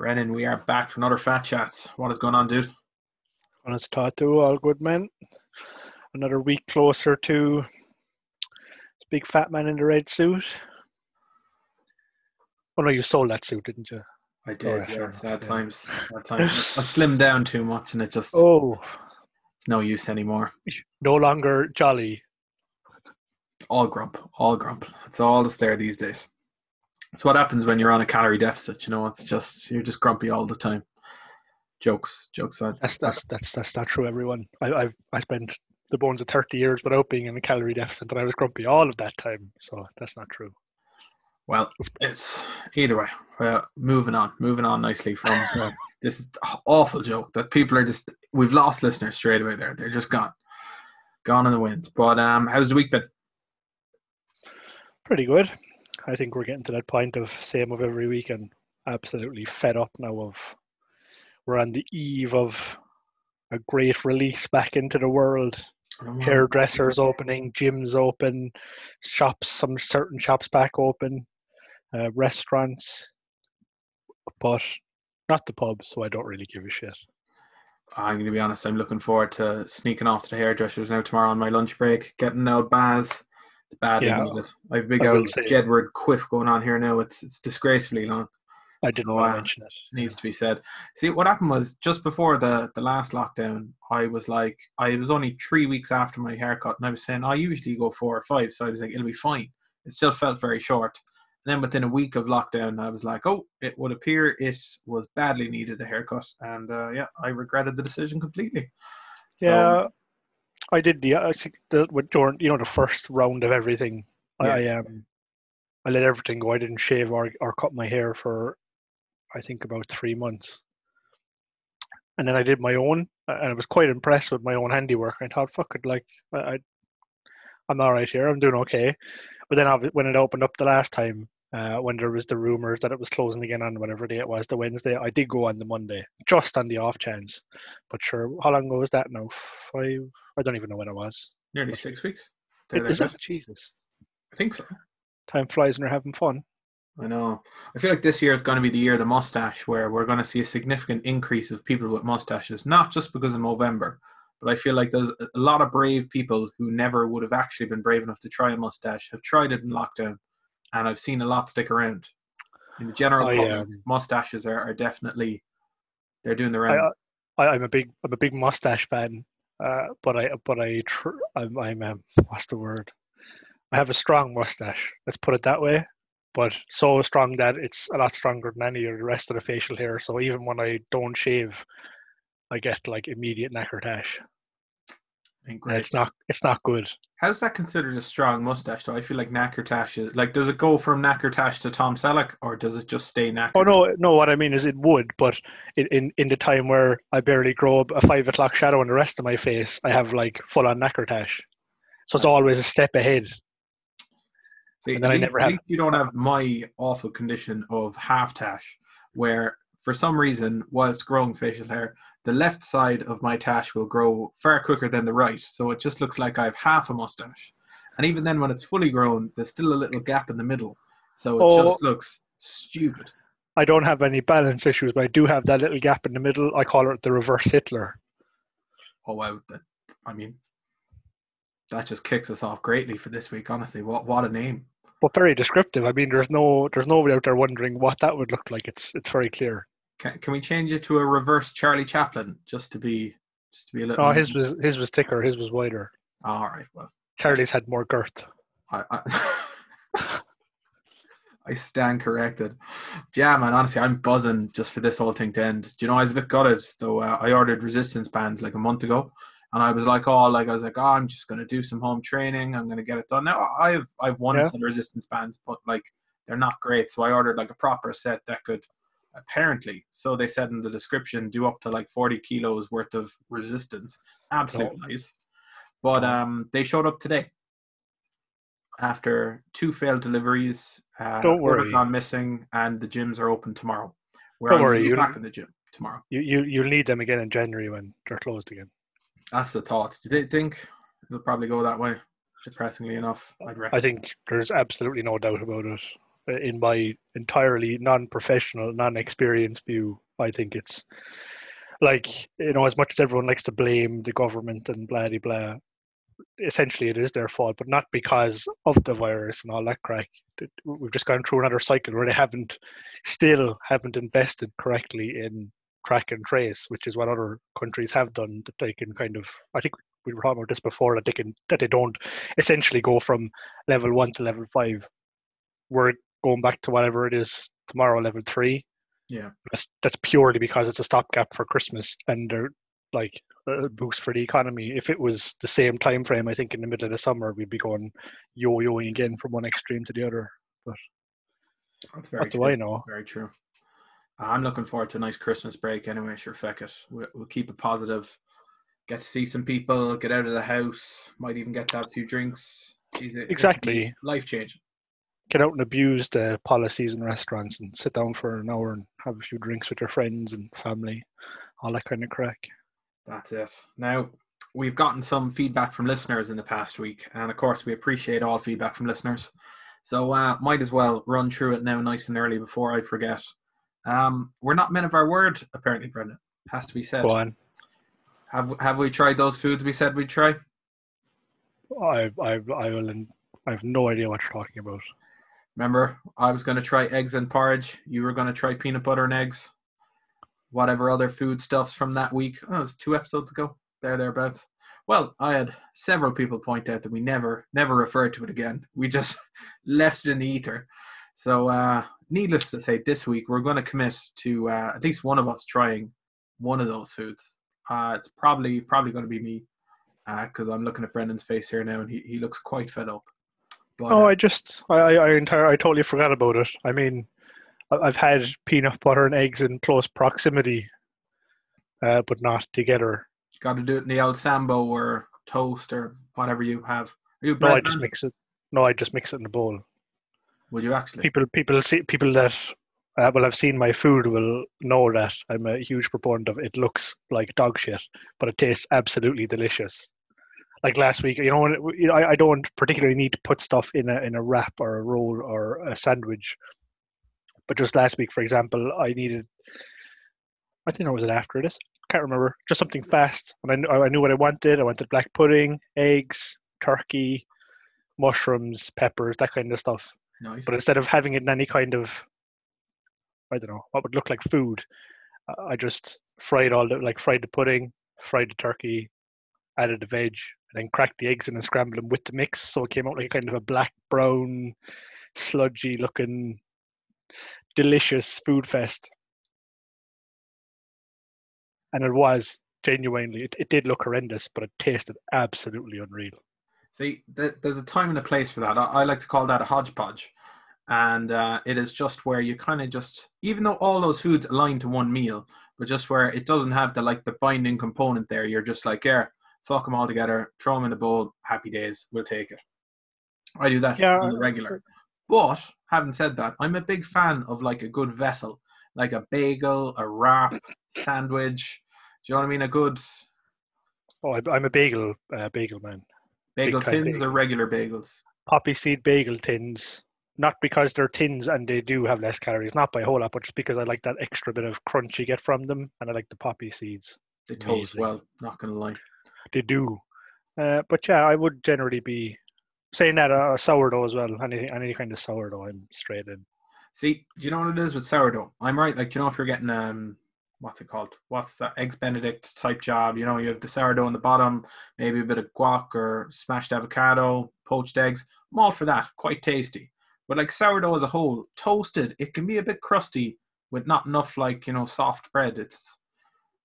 Brendan, we are back for another Fat Chats. What is going on, dude? On its tattoo, all good men. Another week closer to big fat man in the red suit. Oh no, you sold that suit, didn't you? I Oh, did, yeah, yeah. sure. Sad Yeah. times. Sad times. I slimmed down too much and it just Oh, it's no use anymore. no longer jolly. All grump. All grump. It's all that's there these days. It's what happens when you're on a calorie deficit, you know, it's just you're just grumpy all the time. Jokes. Jokes. That's that's that's that's not true, everyone. I I've I spent the bones of thirty years without being in a calorie deficit, and I was grumpy all of that time. So that's not true. Well, it's either way. Well, moving on, moving on nicely from this awful joke that people are just we've lost listeners straight away. There, they're just gone, gone in the wind. But um, how's the week been? Pretty good. I think we're getting to that point of same of every week, and absolutely fed up now of. We're on the eve of a great release back into the world. hairdressers opening, gyms open, shops, some certain shops back open, uh, restaurants, but not the pub, so I don't really give a shit. I'm going to be honest. I'm looking forward to sneaking off to the hairdressers now tomorrow on my lunch break, getting out Baz. Badly Yeah. needed. I've a big I old Jedward quiff going on here now. It's it's disgracefully long. I didn't So, want uh, to mention it. needs to be said. See, what happened was just before the the last lockdown, I was like, I was only three weeks after my haircut, and I was saying I usually go four or five, so I was like, it'll be fine. It still felt very short. And then within a week of lockdown, I was like, oh, it would appear it was badly needed a haircut, and uh, yeah, I regretted the decision completely. So, yeah, I did the I think the with Jordan, you know, the first round of everything. I, I um, I let everything go. I didn't shave or or cut my hair for, I think about three months. And then I did my own, and I was quite impressed with my own handiwork. I thought, fuck it, like I, I I'm all right here. I'm doing okay. But then when it opened up the last time, uh, when there was the rumors that it was closing again on whatever day it was, the Wednesday, I did go on the Monday, just on the off chance. But sure, how long ago was that now? Five? I don't even know when it was. nearly six weeks. There, Is it? Jesus. I think so. Time flies when you're having fun. I know. I feel like this year is going to be the year of the mustache, where we're going to see a significant increase of people with mustaches, not just because of November, but I feel like there's a lot of brave people who never would have actually been brave enough to try a mustache have tried it in lockdown, and I've seen a lot stick around. In the general I, public, um, mustaches are, are definitely they're doing the round. I, I'm a big, I'm a big mustache fan. Uh, but I, but I, tr- I'm, I'm, um, what's the word? I have a strong mustache. Let's put it that way. But so strong that it's a lot stronger than any of the rest of the facial hair. So even when I don't shave, I get like immediate knacker tash. I think And it's not, it's not good. How's that considered a strong mustache? though? I feel like Knackertash is like. Does it go from Knackertash to Tom Selleck, or does it just stay Knacker? Oh no, no. What I mean is, it would, but in in, in the time where I barely grow a five o'clock shadow on the rest of my face, I have like full on knacker tash. So it's always a step ahead. See, And then I at least- never at have- least you don't have my awful condition of half tash, where for some reason, whilst growing facial hair, the left side of my tash will grow far quicker than the right, so it just looks like I have half a mustache. And even then, when it's fully grown, there's still a little gap in the middle, so it Oh. just looks stupid. I don't have any balance issues, but I do have that little gap in the middle. I call it the reverse Hitler. Oh wow! That, I mean, that just kicks us off greatly for this week. Honestly, what what a name! But very descriptive. I mean, there's no there's nobody out there wondering what that would look like. It's it's very clear. Can, can we change it to a reverse Charlie Chaplin just to be just to be a little? Oh, his was his was thicker. His was wider. all right. Well, Charlie's had more girth. I, I, I stand corrected. Yeah, man. Honestly, I'm buzzing just for this whole thing to end. Do you know, I was a bit gutted though. Uh, I ordered resistance bands like a month ago, and I was like, oh, like I was like, oh, I'm just gonna do some home training. I'm gonna get it done. Now I've I've won Yeah. some resistance bands, but like they're not great. So I ordered like a proper set that could apparently, so they said in the description, do up to like 40 kilos worth of resistance. Absolute Oh. nice. But um, they showed up today after two failed deliveries. Uh, Don't worry. gone missing, and the gyms are open tomorrow. We're Don't worry, you'll- back in the gym tomorrow. You you you'll need them again in January when they're closed again. That's the thought. Do they think it'll probably go that way? Depressingly enough, I'd reckon. I think there's absolutely no doubt about it. In my entirely non-professional, non-experienced view, I think it's like you know, as much as everyone likes to blame the government and blah blah blah, essentially it is their fault, but not because of the virus and all that crack. We've just gone through another cycle where they haven't, still haven't invested correctly in track and trace, which is what other countries have done. That they can kind of, I think we were talking about this before, that they can that they don't essentially go from level one to level five. We're going back to whatever it is tomorrow, level three. Yeah, that's that's purely because it's a stopgap for Christmas, and they're like a boost for the economy. If it was the same time frame, I think in the middle of the summer we'd be going yo-yoing again from one extreme to the other. But that's very what true. do I know? Very true. Uh, I'm looking forward to a nice Christmas break anyway. Sure, feck it. We'll, we'll keep it positive. Get to see some people. Get out of the house. Might even get to have a few drinks. Jeez, it, exactly. Life changing. Get out and abuse the policies in restaurants and sit down for an hour and have a few drinks with your friends and family, all that kind of crack. That's it. Now, we've gotten some feedback from listeners in the past week, and of course, we appreciate all feedback from listeners. So, uh, might as well run through it now nice and early before I forget. Um, we're not men of our word, apparently, Brendan. Has to be said. Go on. Have Have we tried those foods we said we'd try? I I I will. I have no idea what you're talking about. Remember, I was going to try eggs and porridge. You were going to try peanut butter and eggs whatever other food stuffs from that week. Oh, it was two episodes ago. There, thereabouts. Well, I had several people point out that we never, never referred to it again. We just left it in the ether. So, uh, needless to say, this week we're going to commit to uh, at least one of us trying one of those foods. Uh, it's probably probably going to be me because uh, I'm looking at Brendan's face here now, and he, he looks quite fed up. But, oh, I just I I entire I totally forgot about it. I mean, I've had peanut butter and eggs in close proximity, uh, but not together. Got to do it in the old sambo or toast or whatever you have. Are you no, I just mix it. No, I just mix it in the bowl. Would you actually? People, people see people that uh, will have seen my food will know that I'm a huge proponent of. It looks like dog shit, but it tastes absolutely delicious. Like last week, you know, you know, I, I don't particularly need to put stuff in a in a wrap or a roll or a sandwich but just last week, for example, I needed, I think I was it after this. Can't remember. Just something fast, and I knew, I knew what I wanted. I wanted black pudding, eggs, turkey, mushrooms, peppers, that kind of stuff. Nice. But instead of having it in any kind of, I don't know, what would look like food, I just fried all the like fried the pudding, fried the turkey, added the veg, and then cracked the eggs in and scrambled them with the mix, so it came out like kind of a black brown, sludgy looking delicious food fest. And it was genuinely, it, it did look horrendous, but it tasted absolutely unreal. See, there's a time and a place for that. I, I like to call that a hodgepodge. And uh, it is just where you kind of just, even though all those foods align to one meal, but just where it doesn't have the like the binding component there, you're just like, yeah, fuck them all together, throw them in the bowl, happy days, we'll take it. I do that yeah. on the regular. But having said that, I'm a big fan of like a good vessel, like a bagel, a wrap, sandwich. Do you know what I mean? A good. Oh, I'm a bagel uh, bagel man. Bagel tins bagel. or regular bagels? Poppy seed bagel tins. Not because they're tins and they do have less calories, not by a whole lot, but just because I like that extra bit of crunch you get from them, and I like the poppy seeds. They toast well, not gonna lie. They do. Uh, but yeah, I would generally be saying that uh, sourdough as well. Any any kind of sourdough, I'm straight in. See, do you know what it is with sourdough? I'm right. Like, do you know if you're getting um, what's it called? What's that eggs Benedict type job? You know, you have the sourdough on the bottom, maybe a bit of guac or smashed avocado, poached eggs. I'm all for that. Quite tasty. But like sourdough as a whole, toasted, it can be a bit crusty with not enough like you know soft bread. It's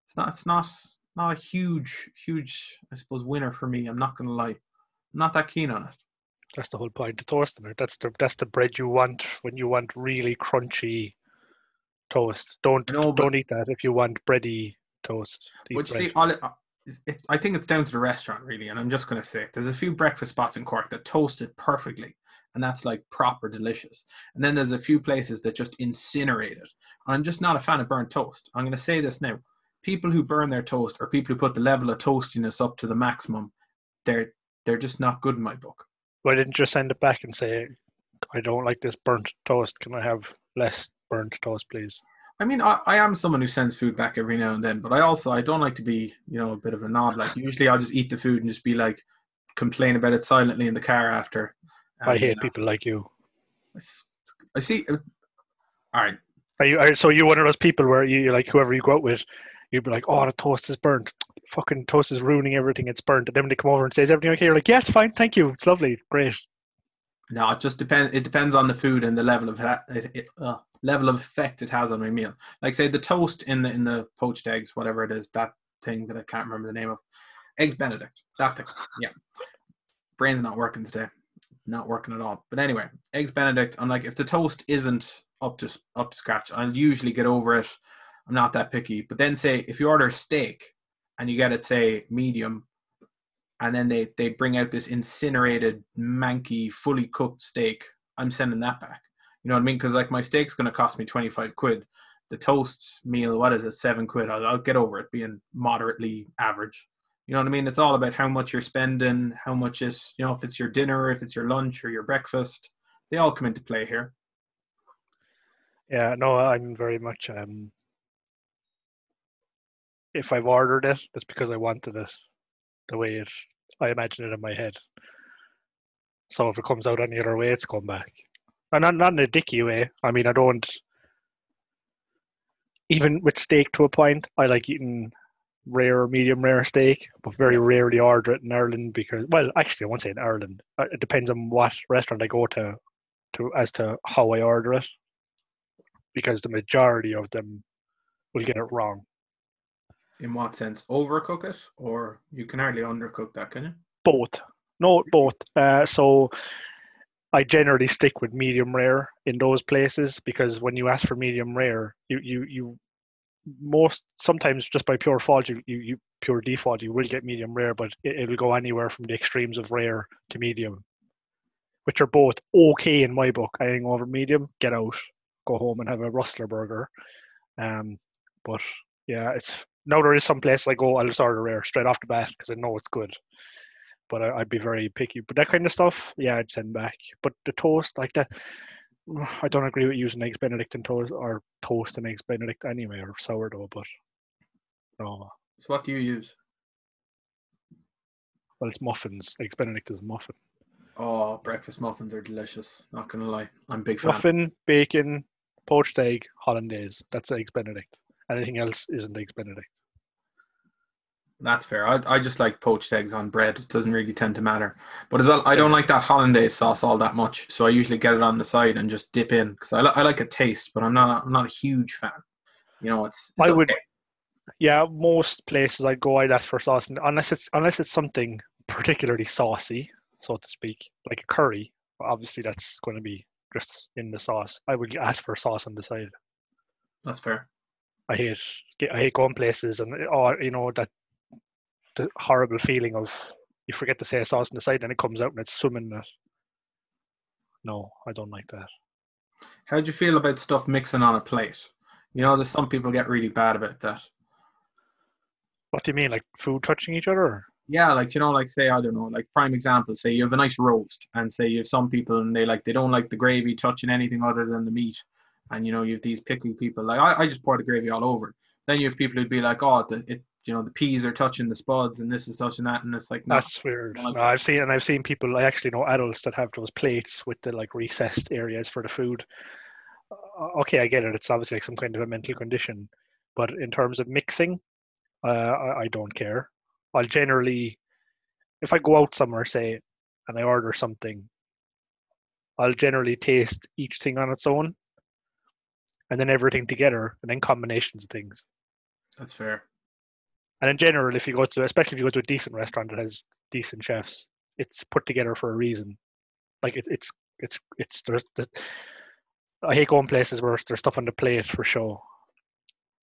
it's not it's not not a huge huge I suppose winner for me. I'm not gonna lie. I'm not that keen on it. That's the whole point of toasting it. That's the that's the bread you want when you want really crunchy toast. Don't no, don't eat that if you want bready toast. But you see, all it, uh, it, I think it's down to the restaurant really, and I'm just going to say there's a few breakfast spots in Cork that toast it perfectly, and that's like proper delicious. And then there's a few places that just incinerate it. I'm just not a fan of burnt toast. I'm going to say this now: people who burn their toast or people who put the level of toastiness up to the maximum, they're they're just not good in my book. Why didn't you send it back and say I don't like this burnt toast. Can I have less burnt toast, please? I mean, I, I am someone who sends food back every now and then, but I also I don't like to be, you know, a bit of a knob. Like usually, I'll just eat the food and just be like, complain about it silently in the car after. I hate you know, people like you. I see. Uh, all right. Are you? Are, so you one of those people where you like whoever you go out with, you'd be like, "Oh, the toast is burnt. Fucking toast is ruining everything. It's burnt." And then when they come over and says everything okay, you're like, "Yeah, it's fine. Thank you. It's lovely. Great." No, it just depends. It depends on the food and the level of it, it, uh, level of effect it has on my meal. Like say the toast in the in the poached eggs, whatever it is, that thing that I can't remember the name of, eggs Benedict. That thing. Yeah, brain's not working today. Not working at all. But anyway, eggs Benedict. I'm like, if the toast isn't up to up to scratch, I'll usually get over it. I'm not that picky. But then say if you order a steak and you get it say medium and then they they bring out this incinerated, manky, fully cooked steak. I'm sending that back. You know what I mean? Because like my steak's going to cost me 25 quid. The toast meal, what is it, seven quid? I'll, I'll get over it being moderately average. You know what I mean? It's all about how much you're spending, how much is you know if it's your dinner, if it's your lunch or your breakfast. They all come into play here. Yeah, no, I'm very much. Um, if I've ordered it, it's because I wanted it the way it I imagine it in my head. So if it comes out any other way, it's come back. And not, not in a dicky way. I mean, I don't. Even with steak to a point, I like eating rare, medium rare steak, but very rarely order it in Ireland because, well, actually, I won't say in Ireland. Uh, it depends on what restaurant I go to, to as to how I order it, because the majority of them will get it wrong. In what sense? Overcook it, or you can hardly undercook that, can you? Both. No, both. Uh, so I generally stick with medium rare in those places because when you ask for medium rare, you you you most sometimes just by pure fault you, you, you pure default you will get medium rare, but it, it'll go anywhere from the extremes of rare to medium, which are both okay in my book. I think over medium, get out, go home and have a rustler burger. Um, but yeah, it's now there is some place I go, I'll just order rare straight off the bat because I know it's good. But I, would be very picky. But that kind of stuff, yeah, I'd send back. But the toast, like that, I don't agree with using eggs Benedict and toast or toast and eggs Benedict anyway, or sourdough. But no. So what do you use? Well, it's muffins. Eggs Benedict is muffin. Oh, breakfast muffins are delicious. Not gonna lie, I'm big fan. Muffin, bacon, poached egg, hollandaise. That's eggs Benedict. Anything else isn't eggs Benedict. That's fair. I, I just like poached eggs on bread. It doesn't really tend to matter. But as well, I don't like that hollandaise sauce all that much. So I usually get it on the side and just dip in because I, li- I like a taste, but I'm not I'm not a huge fan. You know, it's, it's I would. Okay. Yeah, most places I go, I'd ask for sauce, unless it's unless it's something particularly saucy, so to speak, like a curry. Obviously, that's going to be just in the sauce. I would ask for sauce on the side. That's fair. I hate I hate going places and or you know that the horrible feeling of you forget to say a sauce on the side and it comes out and it's swimming it. No, I don't like that. How do you feel about stuff mixing on a plate? You know, there's some people get really bad about that. What do you mean, like food touching each other? Yeah, like you know, like say I don't know, like prime example, say you have a nice roast, and say you have some people and they like they don't like the gravy touching anything other than the meat, and you know you have these picky people like I, I just pour the gravy all over. Then you have people who'd be like, oh, the, it you know the peas are touching the spuds and this is touching that and it's like that's weird. No, i've seen and i've seen people i actually know adults that have those plates with the like recessed areas for the food. Uh, okay i get it. It's obviously like some kind of a mental condition but in terms of mixing uh, I, I don't care. I'll generally if i go out somewhere say and i order something i'll generally taste each thing on its own and then everything together and then combinations of things that's fair and in general, if you go to, especially if you go to a decent restaurant that has decent chefs, it's put together for a reason. Like it's it's it's it's there's. The, I hate going places where there's stuff on the plate for show.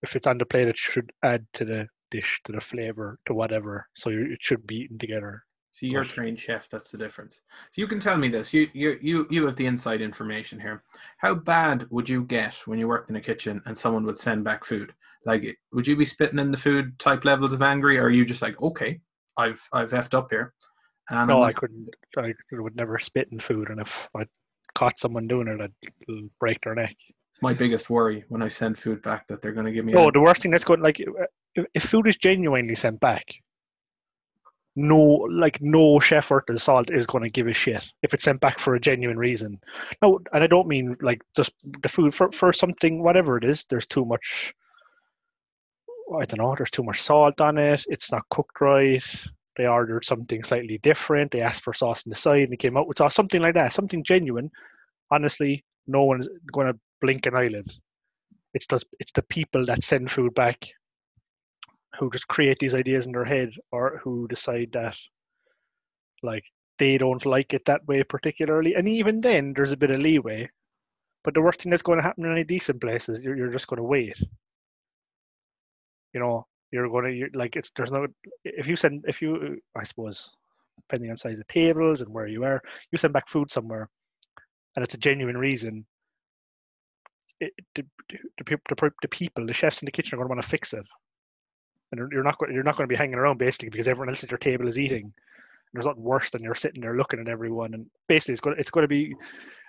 If it's on the plate, it should add to the dish, to the flavor, to whatever. So it should be eaten together. See, you're a trained chef. That's the difference. So you can tell me this. You you you you have the inside information here. How bad would you get when you worked in a kitchen and someone would send back food? Like, would you be spitting in the food type levels of angry, or are you just like, okay, I've I've effed up here? And no, I couldn't. I would never spit in food, and if I caught someone doing it, I'd break their neck. It's my biggest worry when I send food back that they're going to give me. No, a- the worst thing that's going like if, if food is genuinely sent back, no like no chef the salt is going to give a shit if it's sent back for a genuine reason. No, and I don't mean like just the food for for something whatever it is. There's too much. I don't know. There's too much salt on it. It's not cooked right. They ordered something slightly different. They asked for sauce on the side and they came out with sauce. Something like that. Something genuine. Honestly, no one's going to blink an eyelid. It's just it's the people that send food back who just create these ideas in their head or who decide that like they don't like it that way particularly. And even then there's a bit of leeway. But the worst thing that's going to happen in any decent places, you're, you're just going to wait. You know, you're going to you're, like it's there's no if you send if you I suppose depending on size of tables and where you are, you send back food somewhere, and it's a genuine reason. It, the, the, the, the people, the chefs in the kitchen are going to want to fix it, and you're- you're not going you're not going to be hanging around basically because everyone else at your table is eating. And There's nothing worse than you're sitting there looking at everyone, and basically it's going it's going to be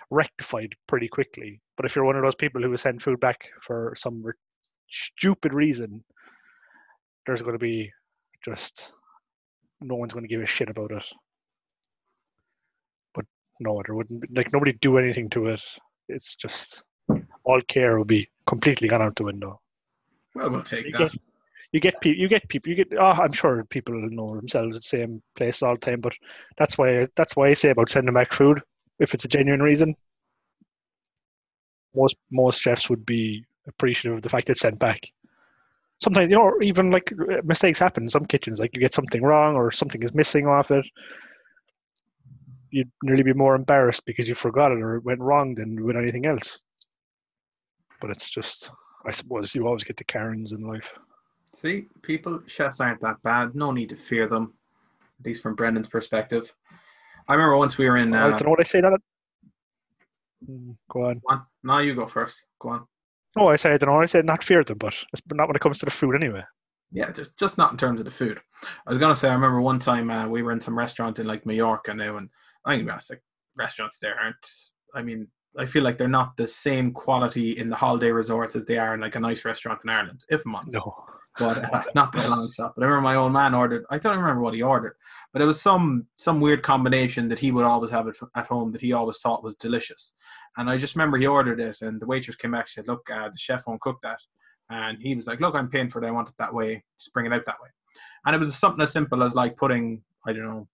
rectified pretty quickly. But if you're one of those people who send food back for some re- stupid reason, there's going to be just no one's going to give a shit about it. But no, there wouldn't be, like nobody do anything to it. It's just all care will be completely gone out the window. well, we'll take You that. You get people. You get people. You get. Oh, I'm sure people know themselves at the same place all the time. But that's why. That's why I say about sending back food if it's a genuine reason. Most most chefs would be appreciative of the fact it's sent back. Sometimes you know, even like mistakes happen in some kitchens. Like you get something wrong or something is missing off it. You'd nearly be more embarrassed because you forgot it or it went wrong than with anything else. But it's just, I suppose, you always get the Karens in life. See, people, chefs aren't that bad. No need to fear them, at least from Brendan's perspective. I remember once we were in. I Uh, don't know what I say that. Mm, Go on. go on. No, you go first. Go on. No, I say I don't know. I said not fear them, but it's not when it comes to the food anyway. Yeah, just just not in terms of the food. I was gonna say I remember one time uh, we were in some restaurant in like Mallorca now, and I'm gonna be honest, like restaurants there aren't. I mean, I feel like they're not the same quality in the holiday resorts as they are in like a nice restaurant in Ireland, if I'm honest. No. But uh, not by a long shot. But I remember my old man ordered. I don't remember what he ordered, but it was some some weird combination that he would always have it at home that he always thought was delicious. And I just remember he ordered it, and the waitress came back. and said, "Look, uh, the chef won't cook that." And he was like, "Look, I'm paying for it. I want it that way. Just bring it out that way." And it was something as simple as like putting I don't know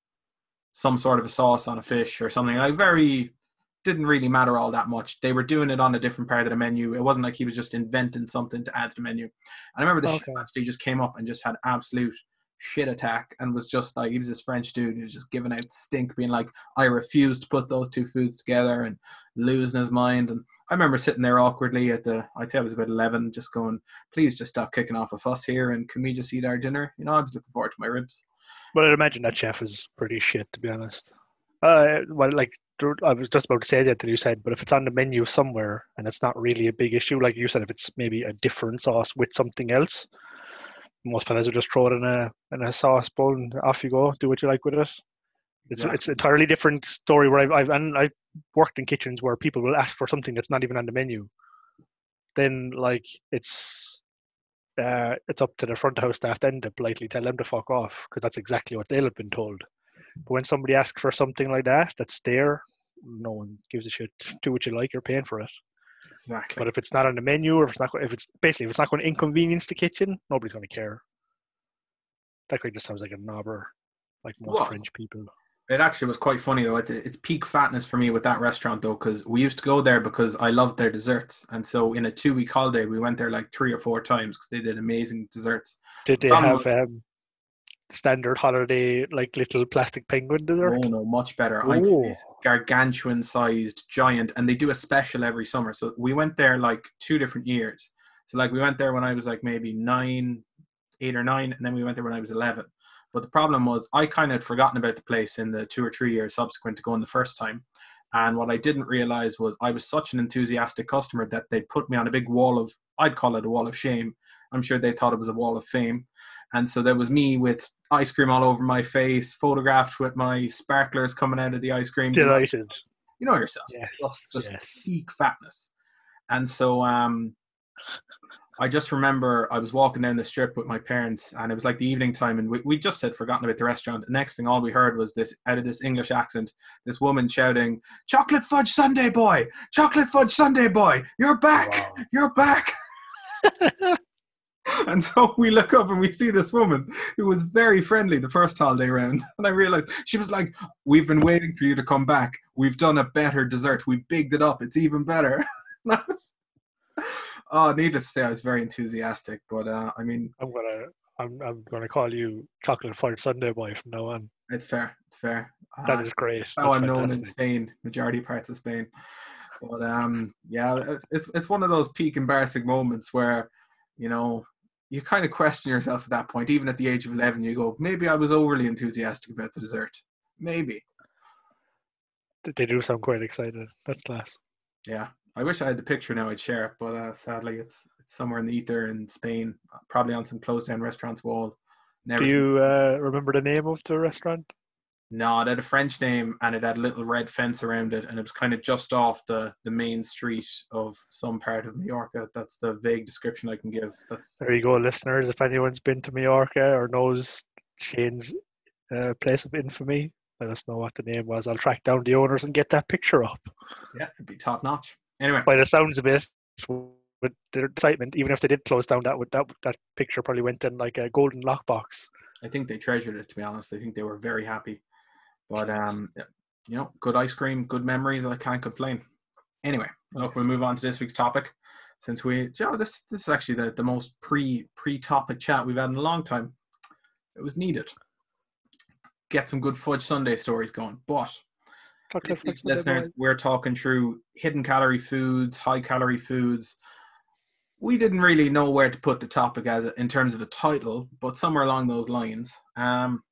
some sort of a sauce on a fish or something. Like very didn't really matter all that much. They were doing it on a different part of the menu. It wasn't like he was just inventing something to add to the menu. And I remember the chef actually just came up and just had absolute shit attack and was just like he was this French dude who was just giving out stink, being like, I refuse to put those two foods together and losing his mind. And I remember sitting there awkwardly at the I'd say I was about eleven, just going, Please just stop kicking off a fuss here and can we just eat our dinner? You know, I was looking forward to my ribs. But I'd imagine that chef is pretty shit, to be honest. Uh, well, like I was just about to say that that you said, but if it's on the menu somewhere and it's not really a big issue, like you said, if it's maybe a different sauce with something else, most fellas will just throw it in a in a sauce bowl and off you go. Do what you like with it. It's it's an entirely different story where I've, I've and I've worked in kitchens where people will ask for something that's not even on the menu. Then like it's uh, it's up to the front of house staff then to politely tell them to fuck off because that's exactly what they'll have been told. But when somebody asks for something like that, that's there. No one gives a shit. Do what you like. You're paying for it. Exactly. But if it's not on the menu, or if it's not, if it's basically if it's not going to inconvenience the kitchen, nobody's going to care. That guy just sounds like a knobber, like most What? French people. It actually was quite funny though. It, it's peak fatness for me with that restaurant though, because we used to go there because I loved their desserts, and so in a two-week holiday we went there like three or four times because they did amazing desserts. Did they have um, standard holiday like little plastic penguin dessert? Oh no, much better. I mean, Oh. gargantuan-sized giant, and they do a special every summer. So we went there like two different years. So like we went there when I was like maybe nine, eight or nine, and then we went there when I was eleven. But the problem was I kind of had forgotten about the place in the two or three years subsequent to going the first time. And what I didn't realize was I was such an enthusiastic customer that they put me on a big wall of, I'd call it a wall of shame. I'm sure they thought it was a wall of fame. And so there was me with ice cream all over my face, photographed with my sparklers coming out of the ice cream. Delighted. You know yourself. Yes. Just, just yes. peak fatness. And so um, I just remember I was walking down the strip with my parents, and it was like the evening time, and we, we just had forgotten about the restaurant. The next thing, all we heard was this out of this English accent, this woman shouting, "Chocolate fudge Sundae boy! Chocolate fudge Sundae boy! You're back! Wow. You're back!" and so we look up and we see this woman who was very friendly the first holiday round, and I realized she was like, "We've been waiting for you to come back. We've done a better dessert. We bigged it up. It's even better." Was- Oh, needless to say, I was very enthusiastic. But uh, I mean, I'm gonna I'm I'm gonna call you chocolate fudge Sundae boy from now on. it's fair. It's fair. Uh, That is great. how I'm known in. Spain, majority parts of Spain. But um, yeah, it's it's one of those peak embarrassing moments where, you know, you kind of question yourself at that point. Even at the age of eleven, you go, maybe I was overly enthusiastic about the dessert. Maybe. They- They do sound quite excited. That's class. Yeah. I wish I had the picture now. I'd share it, but uh, sadly, it's it's somewhere in the ether in Spain, probably on some closed down restaurant's wall. Never Do you uh, remember the name of the restaurant? No, it had a French name and it had a little red fence around it, and it was kind of just off the, the main street of some part of Mallorca. That's the vague description I can give. That's There you go, listeners. If anyone's been to Mallorca or knows Shane's uh, place of infamy, let us know what the name was. I'll track down the owners and get that picture up. yeah, it'd be top notch. Anyway, By the sounds of it, with their excitement, even if they did close down, that would that that picture probably went in like a golden lockbox. I think they treasured it. To be honest, I think they were very happy. But um, you know, good ice cream, good memories. I can't complain. Anyway, look, we'll move on to this week's topic. Since we, Joe, this this is actually the, the most pre pre topic chat we've had in a long time. It was needed. Get some good fudge Sundae stories going, but Chocolate Briefly, fudge Sundae listeners, we're talking through hidden calorie foods, high calorie foods. We didn't really know where to put the topic as in terms of a title, but somewhere along those lines. Um,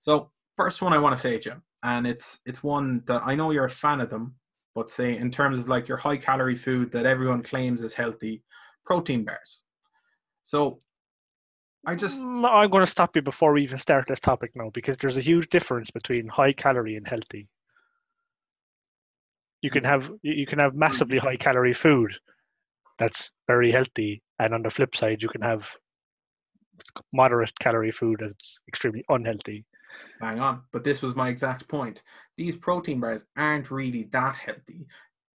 so first one I want to say, Jim, and it's it's one that I know you're a fan of them, but say in terms of like your high calorie food that everyone claims is healthy, protein bars. So I just Mm, I'm going to stop you before we even start this topic now because there's a huge difference between high calorie and healthy. You can have you you can have massively high calorie food that's very healthy, and on the flip side, you can have moderate calorie food that's extremely unhealthy. Bang on. But this was my exact point. These protein bars aren't really that healthy.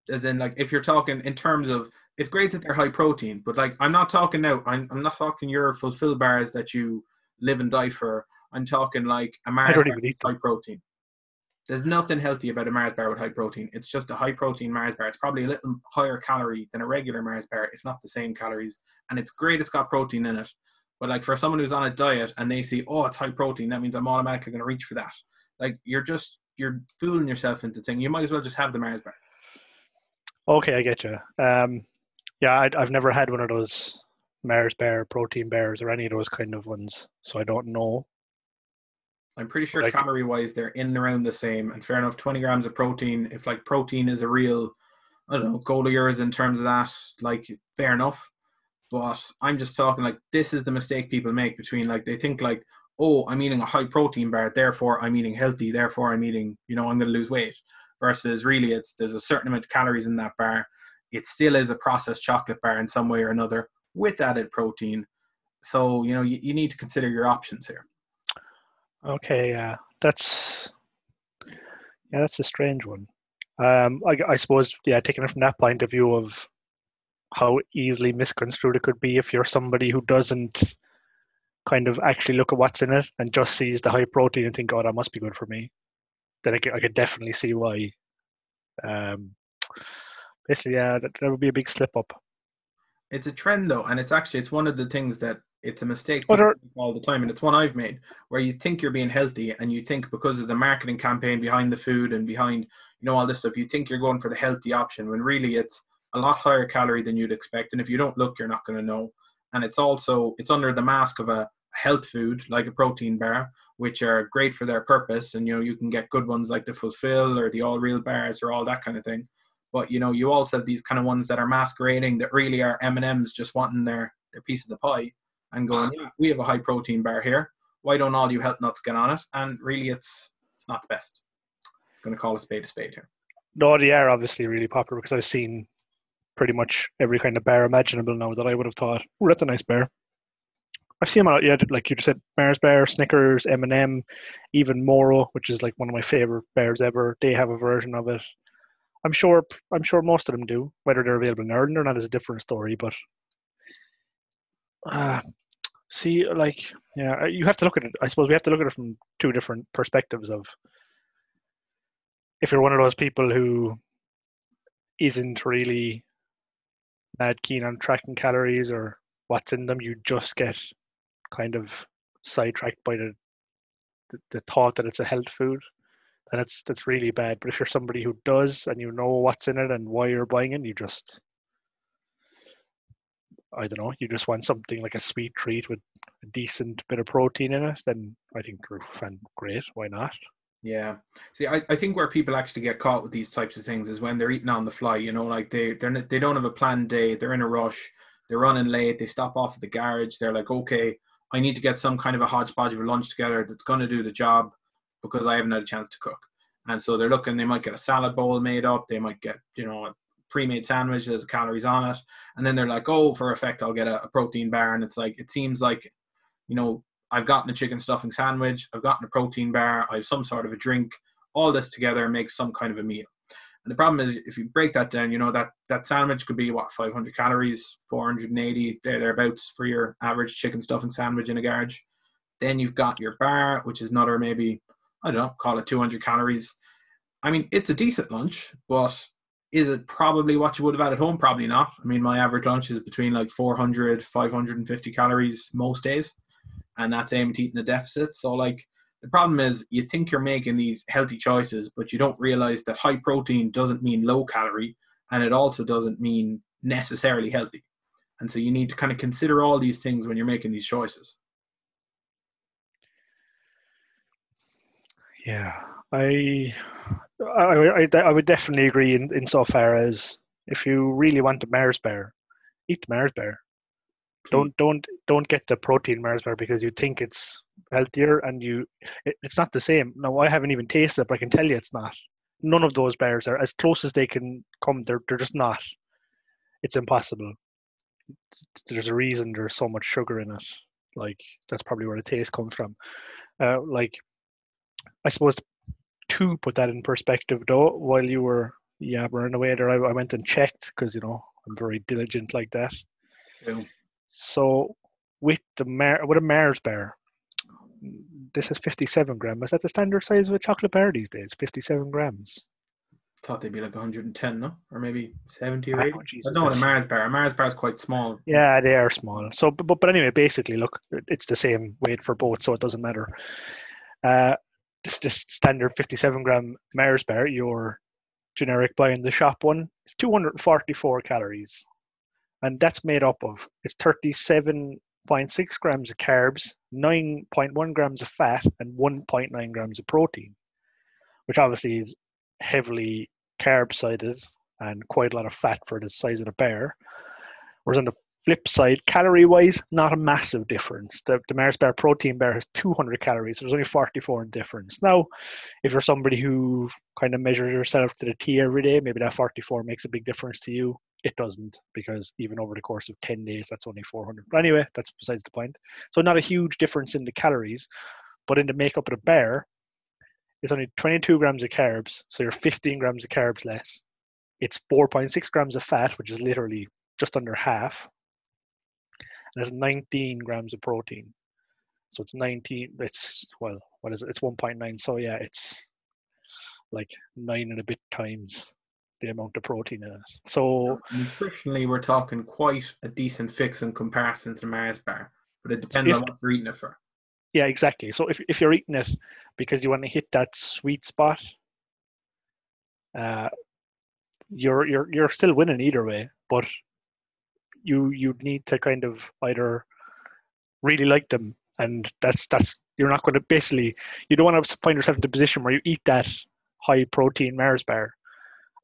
As in, like, if you're talking in terms of, it's great that they're high protein, but like, I'm not talking now, I'm, I'm not talking your Fulfil bars that you live and die for. I'm talking like a Mars bar with high protein. There's nothing healthy about a Mars bar with high protein. It's just a high protein Mars bar. It's probably a little higher calorie than a regular Mars bar, if not the same calories. And it's great it's got protein in it. But like for someone who's on a diet and they see, oh, it's high protein, that means I'm automatically going to reach for that. Like you're just you're fooling yourself into thing. You might as well just have the Mars bar. Okay, I get you. Um, yeah, I, I've never had one of those Mars bar, protein bears, or any of those kind of ones, so I don't know. I'm pretty sure Like- calorie wise they're in and around the same. And fair enough, 20 grams of protein. If like protein is a real, I don't know, goal of yours in terms of that, like fair enough. But I'm just talking like this is the mistake people make between like they think like, oh, I'm eating a high protein bar, therefore I'm eating healthy, therefore I'm eating, you know, I'm going to lose weight. Versus really, it's there's a certain amount of calories in that bar. It still is a processed chocolate bar in some way or another with added protein. So you know you, you need to consider your options here. Okay, yeah, that's yeah, that's a strange one. Um, I, I suppose, yeah, taking it from that point of view of how easily misconstrued it could be if you're somebody who doesn't kind of actually look at what's in it and just sees the high protein and think, "Oh, that must be good for me." Then I could, I could definitely see why. Um, basically, yeah, that, that would be a big slip up. It's a trend though, and it's actually it's one of the things that it's a mistake there- all the time, and it's one I've made where you think you're being healthy, and you think because of the marketing campaign behind the food and behind you know all this stuff, you think you're going for the healthy option when really it's a lot higher calorie than you'd expect, and if you don't look, you're not going to know. And it's also it's under the mask of a health food like a protein bar, which are great for their purpose, and you know you can get good ones like the Fulfil or the All Real bars or all that kind of thing. But you know you also have these kind of ones that are masquerading that really are m&ms just wanting their, their piece of the pie and going yeah we have a high protein bar here. Why don't all you health nuts get on it? And really it's it's not the best. I'm going to call a spade a spade here. No, they are obviously really popular because I've seen pretty much every kind of bear imaginable now that I would have thought, oh, that's a nice bear. I've seen them out, yeah, like you just said, Mars bar, Snickers, M&M, even Moro, which is like one of my favorite bears ever. They have a version of it. I'm sure, I'm sure most of them do. Whether they're available in Ireland or not is a different story. But uh, see, like, yeah, you have to look at it. I suppose we have to look at it from two different perspectives. Of if you're one of those people who isn't really mad keen on tracking calories or what's in them, you just get kind of sidetracked by the, the, the thought that it's a health food, then it's that's really bad. But if you're somebody who does and you know what's in it and why you're buying it, you just I don't know, you just want something like a sweet treat with a decent bit of protein in it, then I think you're fan great. Why not? Yeah. See, I, I think where people actually get caught with these types of things is when they're eating on the fly. You know, like they they're they don't have a planned day. They're in a rush. They're running late. They stop off at the garage. They're like, okay, I need to get some kind of a hodgepodge of a lunch together that's going to do the job because I haven't had a chance to cook. And so they're looking, they might get a salad bowl made up, they might get, you know, a pre-made sandwich, there's calories on it. And then they're like, oh, for effect, I'll get a, a protein bar. And it's like, it seems like, you know, I've gotten a chicken stuffing sandwich, I've gotten a protein bar, I have some sort of a drink. All this together makes some kind of a meal. And the problem is, if you break that down, you know that that sandwich could be what 500 calories, 480 there thereabouts for your average chicken stuffing sandwich in a garage. Then you've got your bar, which is another maybe I don't know, call it 200 calories. I mean, it's a decent lunch, but is it probably what you would have had at home? Probably not. I mean, my average lunch is between like 400, 550 calories most days, and that's aimed at eating a deficit. So, like, the problem is you think you're making these healthy choices, but you don't realize that high protein doesn't mean low calorie, and it also doesn't mean necessarily healthy. And so you need to kind of consider all these things when you're making these choices. Yeah, I, I, I, I would definitely agree in, in so far as if you really want a Mars bar, eat the Mars bar. Don't don't don't get the protein Mars bar because you think it's healthier and you it, it's not the same. Now I haven't even tasted it, but I can tell you it's not. None of those bars are as close as they can come. They're they're just not. It's impossible. There's a reason there's so much sugar in it. Like that's probably where the taste comes from. Uh, like I suppose to put that in perspective, though, while you were yeah running away there, I, I went and checked because you know I'm very diligent like that. Yeah. So with the Mar- with a Mars bar, this is 57 grams. Is that the standard size of a chocolate bar these days? 57 grams. Thought they'd be like 110, no, or maybe 70 or 80. Oh, Jesus, no, a Mars bar. A Mars bar is quite small. Yeah, they are small. So, but but anyway, basically, look, it's the same weight for both, so it doesn't matter. Uh, this this standard 57 gram Mars bar, your generic buy in the shop one, is 244 calories, and that's made up of it's 37.6 grams of carbs, 9.1 grams of fat, and 1.9 grams of protein, which obviously is heavily carb sided and quite a lot of fat for the size of the bear. Whereas on the flip side, calorie wise, not a massive difference. The, the Mars bar protein bar has 200 calories, so there's only 44 in difference. Now, if you're somebody who kind of measures yourself to the T every day, maybe that 44 makes a big difference to you it doesn't because even over the course of 10 days that's only 400 but anyway that's besides the point. So not a huge difference in the calories but in the makeup of the bear it's only 22 grams of carbs so you're 15 grams of carbs less. It's 4.6 grams of fat which is literally just under half. And it's 19 grams of protein. So it's 19 it's well what is it? It's 1.9 so yeah it's like nine and a bit times the amount of protein in it. So nutritionally, we're talking quite a decent fix in comparison to the Mars bar, but it depends if, on what you're eating it for. Yeah, exactly. So if if you're eating it because you want to hit that sweet spot, uh, you're you're you're still winning either way. But you you need to kind of either really like them, and that's that's you're not going to basically you don't want to find yourself in the position where you eat that high protein Mars bar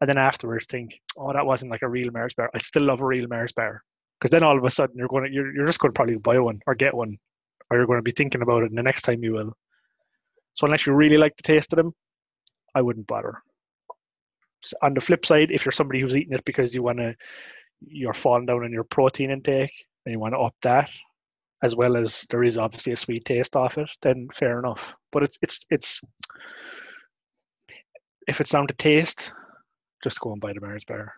and then afterwards think, oh, that wasn't like a real Mars bar. I still love a real Mars bar because then all of a sudden you're going to you're, you're just going to probably buy one or get one, or you're going to be thinking about it and the next time you will. So unless you really like the taste of them, I wouldn't bother. on the flip side, if you're somebody who's eating it because you want to, you're falling down on your protein intake and you want to up that, as well as there is obviously a sweet taste off it, then fair enough. But it's it's it's if it's down to taste, just go and buy the Mars bar.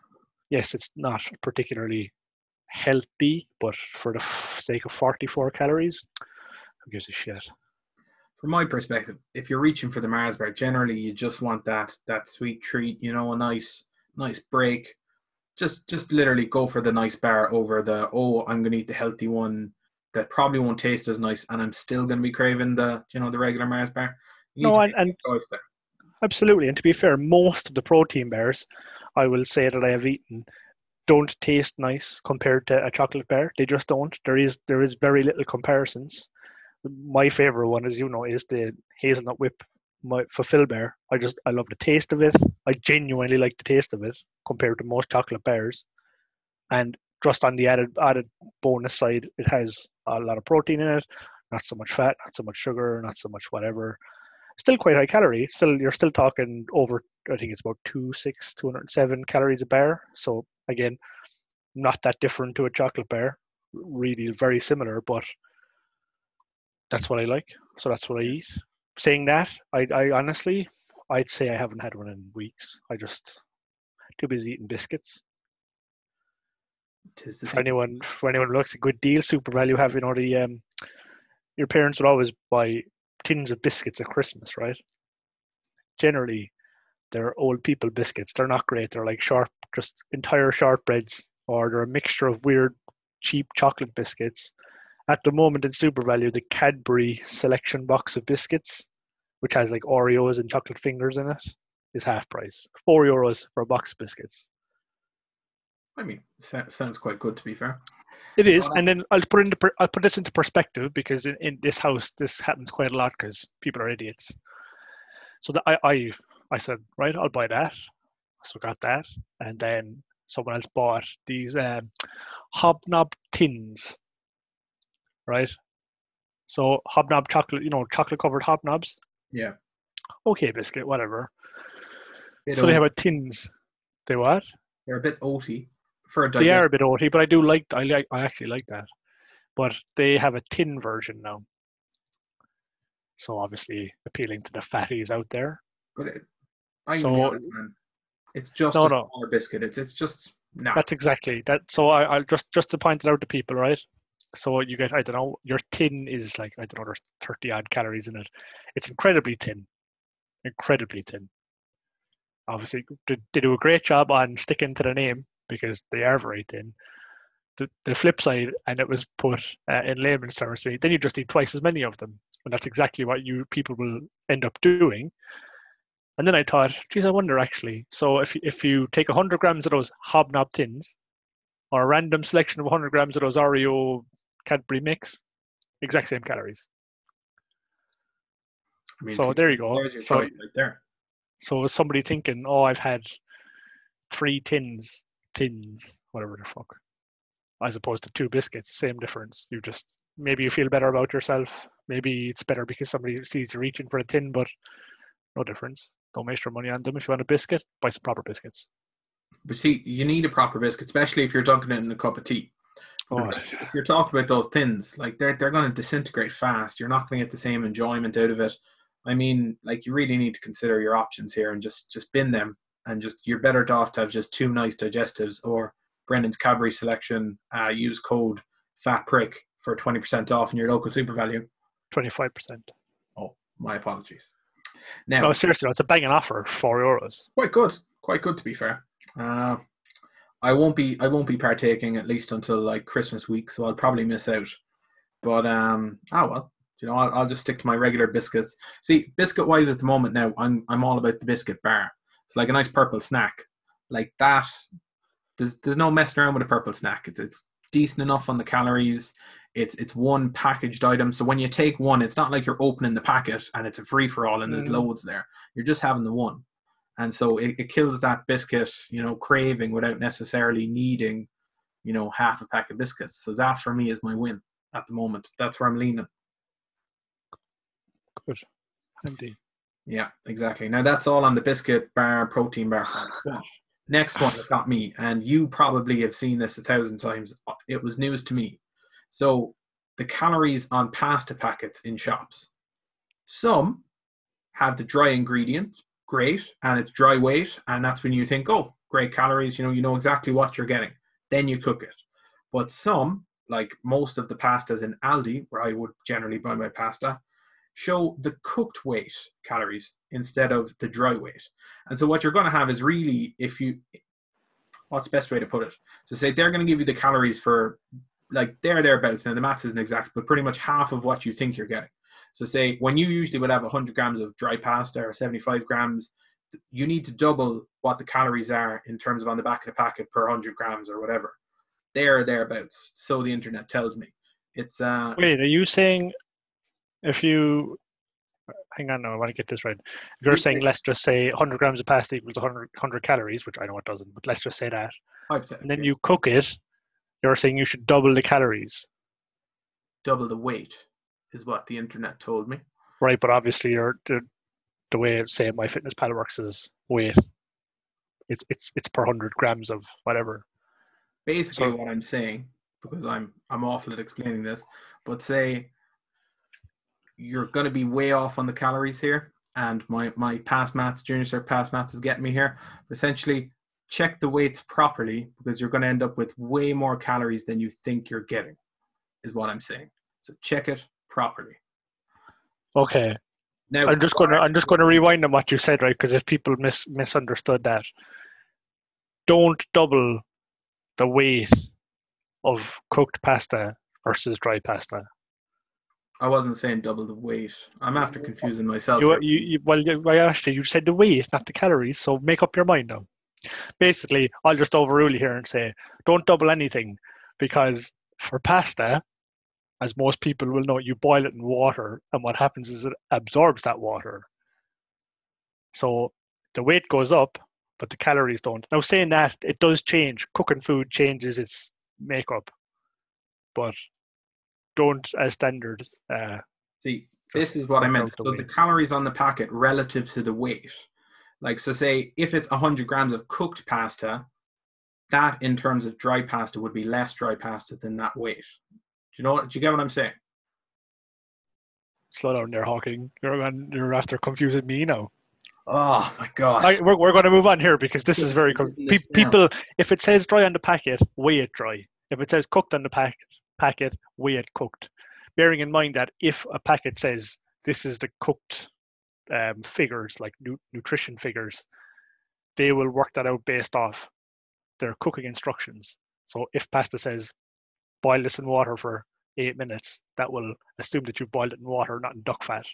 Yes, it's not particularly healthy, but for the sake of 44 calories, who gives a shit? From my perspective, if you're reaching for the Mars bar, generally you just want that that sweet treat, you know, a nice nice break. Just just literally go for the nice bar over the oh, I'm gonna eat the healthy one that probably won't taste as nice and I'm still gonna be craving the you know the regular Mars bar. You no, and, and absolutely. And to be fair, most of the protein bars I will say that I have eaten don't taste nice compared to a chocolate bar. They just don't. There is there is very little comparisons. My favorite one, as you know, is the hazelnut whip my Fulfil bear. I just I love the taste of it. I genuinely like the taste of it compared to most chocolate bars. And just on the added added bonus side, it has a lot of protein in it, not so much fat, not so much sugar, not so much whatever. Still quite high calorie. Still you're still talking over I think it's about two six, two hundred seven calories a bar. So again, not that different to a chocolate bar. Really very similar, but that's what I like. So that's what I eat. Saying that, I, I honestly, I'd say I haven't had one in weeks. I just too busy eating biscuits. For anyone, for anyone who looks a good deal, SuperValu having know the um, your parents would always buy tins of biscuits at Christmas, right? Generally, they're old people biscuits. They're not great. They're like sharp, just entire shortbreads, or they're a mixture of weird, cheap chocolate biscuits. At the moment in SuperValu, the Cadbury selection box of biscuits, which has like Oreos and chocolate fingers in it, is half price. Four euros for a box of biscuits. I mean, sounds quite good to be fair. It is, and then I'll put into I'll put this into perspective because in, in this house this happens quite a lot because people are idiots. So that I, I I said, right, I'll buy that. So got that, and then someone else bought these um, hobnob tins, right? So hobnob chocolate, you know, chocolate covered hobnobs. Yeah. Okay, biscuit, whatever. Bit so oat. they have a tins. They what? They're a bit oaty for they are a bit oaty, but I do like. I like. I actually like that. But they have a tin version now. So obviously appealing to the fatties out there. But it, I so, it's just no, a no. biscuit. It's it's just no. That's exactly that. So I, I'll just just to point it out to people, right? So you get I don't know your tin is like I don't know there's thirty odd calories in it. It's incredibly thin, incredibly thin. Obviously, they do a great job on sticking to the name because they are very thin. The, the flip side, and it was put uh, in layman's terms, then you just need twice as many of them, and that's exactly what you people will end up doing and then I thought, geez, I wonder actually. So if if you take 100 grams of those hobnob tins, or a random selection of 100 grams of those Oreo Cadbury mix, exact same calories. I mean, so there you go. So, right there. So somebody thinking, oh, I've had three tins, tins, whatever the fuck, as opposed to two biscuits, same difference. You just maybe you feel better about yourself. Maybe it's better because somebody sees you reaching for a tin, but no difference. Don't waste your money on them. If you want a biscuit, buy some proper biscuits. But see, you need a proper biscuit, especially if you're dunking it in a cup of tea. Oh, if you're talking about those thins, like they're they're going to disintegrate fast. You're not going to get the same enjoyment out of it. I mean, like you really need to consider your options here and just just bin them and just you're better off to have just two nice digestives or Brendan's Cadbury selection. Uh, use code Fat Prick for twenty percent off in your local SuperValu. Twenty five percent. Oh, my apologies. Now, no, seriously, it's a banging offer, four euros. Quite good, quite good to be fair. Uh, I won't be, I won't be partaking at least until like Christmas week, so I'll probably miss out. But um, oh well, you know, I'll, I'll just stick to my regular biscuits. See, biscuit wise at the moment now, I'm I'm all about the biscuit bar. It's like a nice purple snack, like that. There's there's no messing around with a purple snack. It's it's decent enough on the calories it's it's one packaged item. So when you take one, it's not like you're opening the packet and it's a free for all and there's mm. loads there. You're just having the one. And so it, it kills that biscuit, you know, craving without necessarily needing, you know, half a pack of biscuits. So that for me is my win at the moment. That's where I'm leaning. Good. Indeed. Yeah, exactly. Now that's all on the biscuit bar, protein bar side. Next one that got me, and you probably have seen this a thousand times. It was news to me. So the calories on pasta packets in shops. Some have the dry ingredient, great, and it's dry weight, and that's when you think, oh, great calories, you know, you know exactly what you're getting. Then you cook it. But some, like most of the pastas in Aldi, where I would generally buy my pasta, show the cooked weight calories instead of the dry weight. And so what you're going to have is really, if you, what's best way to put it? So say they're going to give you the calories for like there thereabouts. Now the maths isn't exact, but pretty much half of what you think you're getting. So say when you usually would have 100 grams of dry pasta or 75 grams, you need to double what the calories are in terms of on the back of the packet per 100 grams or whatever. There thereabouts. So the internet tells me. It's uh Wait, are you saying if you hang on, no, I want to get this right. If you're saying let's just say 100 grams of pasta equals 100, 100 calories, which I know it doesn't, but let's just say that, and then you cook it, you're saying you should double the calories. Double the weight is what the internet told me. Right, but obviously you're the, the way say MyFitnessPal works is weight. It's it's it's per hundred grams of whatever. Basically, so, what I'm saying, because I'm I'm awful at explaining this, but say you're going to be way off on the calories here. And my, my past maths, junior cert past maths is getting me here. Essentially, check the weights properly because you're going to end up with way more calories than you think you're getting, is what I'm saying. So check it properly. Okay. Now I'm just gonna I'm just gonna rewind on what you said, right? Because if people mis misunderstood that, don't double the weight of cooked pasta versus dry pasta. I wasn't saying double the weight. I'm after confusing myself. You, you, you, well, asked you. You said the weight, not the calories. So make up your mind now. Basically, I'll just overrule you here and say don't double anything because for pasta, as most people will know, you boil it in water, and what happens is it absorbs that water. So the weight goes up, but the calories don't. Now, saying that, it does change. Cooking food changes its makeup, but don't as standard. Uh, See, this is what I meant. So the calories on the packet relative to the weight. Like, so say if it's 100 grams of cooked pasta, that in terms of dry pasta would be less dry pasta than that weight. Do you know? Do you get what I'm saying? Slow down there, Hawking. You're, you're after confusing me now. Oh my god! we're, we're going to move on here because this is very Pe- people. If it says dry on the packet, weigh it dry. If it says cooked on the packet, packet, weigh it cooked. Bearing in mind that if a packet says this is the cooked um, figures, like nu- nutrition figures, they will work that out based off their cooking instructions. So if pasta says boil this in water for eight minutes, that will assume that you boiled it in water, not in duck fat.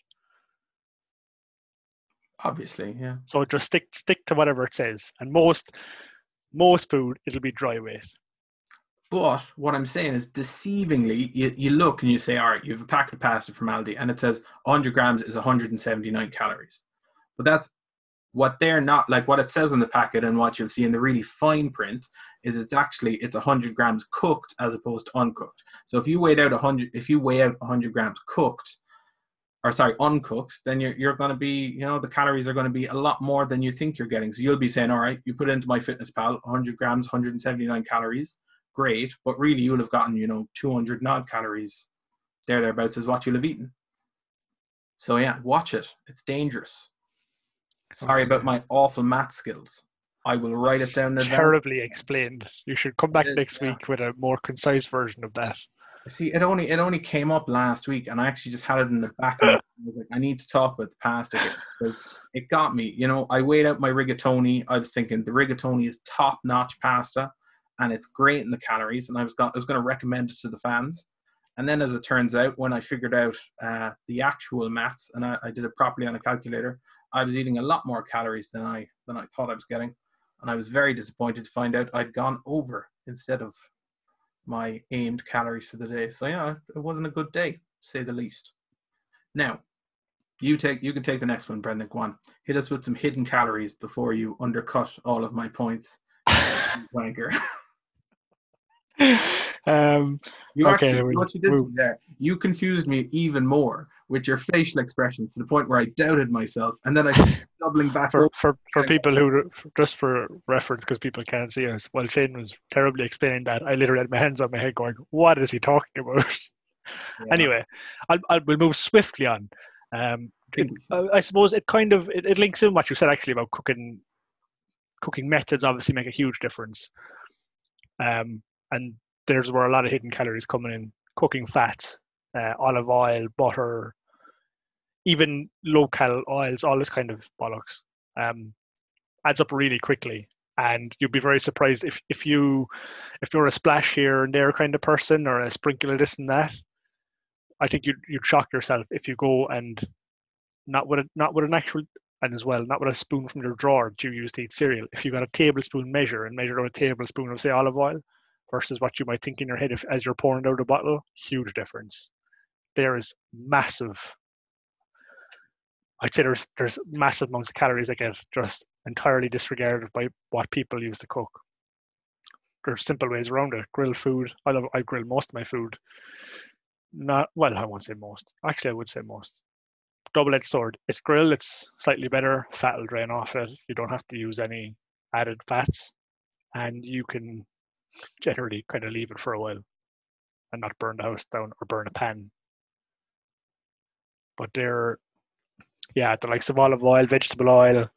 Obviously, yeah. So just stick stick to whatever it says. And most most food it'll be dry weight. But what I'm saying is, deceivingly, you, you look and you say, all right, you have a packet of pasta from Aldi, and it says 100 grams is 179 calories. But that's what they're not like. What it says on the packet and what you'll see in the really fine print is it's actually it's 100 grams cooked as opposed to uncooked. So if you weigh out 100, if you weigh out 100 grams cooked, or sorry, uncooked, then you're you're going to be, you know, the calories are going to be a lot more than you think you're getting. So you'll be saying, all right, you put into MyFitnessPal, 100 grams, 179 calories great, but really you'll have gotten, you know, 200 odd calories there, thereabouts is what you'll have eaten. So yeah, watch it. It's dangerous. Sorry about my awful math skills. I will write it down. Terribly explained. You should come back is, next yeah. week with a more concise version of that. See, it only it only came up last week, and I actually just had it in the back. of I was like, I need to talk about the past again because it got me. You know, I weighed out my rigatoni. I was thinking the rigatoni is top notch pasta and it's great in the calories. And I was, got, I was going to recommend it to the fans. And then, as it turns out, when I figured out uh, the actual maths and I, I, did it properly on a calculator, I was eating a lot more calories than I than I thought I was getting, and I was very disappointed to find out I'd gone over instead of my aimed calories for the day. So yeah, it wasn't a good day, say the least. Now, you take you can take the next one, Brendan. Go on, hit us with some hidden calories before you undercut all of my points. Wanker. um, You Okay, actually, we- what you did we- there, you confused me even more with your facial expressions to the point where I doubted myself, and then I doubling back. for for for people who just for reference because people can't see us while Shane was terribly explaining that I literally had my hands on my head going what is he talking about Yeah. anyway I'll, I'll we'll move swiftly on um it, I suppose it kind of it, it links in what you said actually about cooking cooking methods obviously make a huge difference um and there's where a lot of hidden calories coming in cooking fats uh, olive oil butter even low cal oils all this kind of bollocks um adds up really quickly. And you'd be very surprised if if you if you're a splash here and there kind of person or a sprinkle of this and that i think you'd you'd shock yourself if you go and not with a not with an actual and as well not with a spoon from your drawer that you use to eat cereal. If you got a tablespoon measure and measure out a tablespoon of say olive oil versus what you might think in your head if, as you're pouring out a bottle huge difference there is massive I'd say there's there's massive amounts of calories that get just entirely disregarded by what people use to cook. There's simple ways around it. Grill food. I love I grill most of my food. Not well, I won't say most. Actually I would say most. Double edged sword. It's grilled, it's slightly better. Fat will drain off it. You don't have to use any added fats. And you can generally kind of leave it for a while and not burn the house down or burn a pan. But they're yeah, the likes of olive oil, vegetable oil.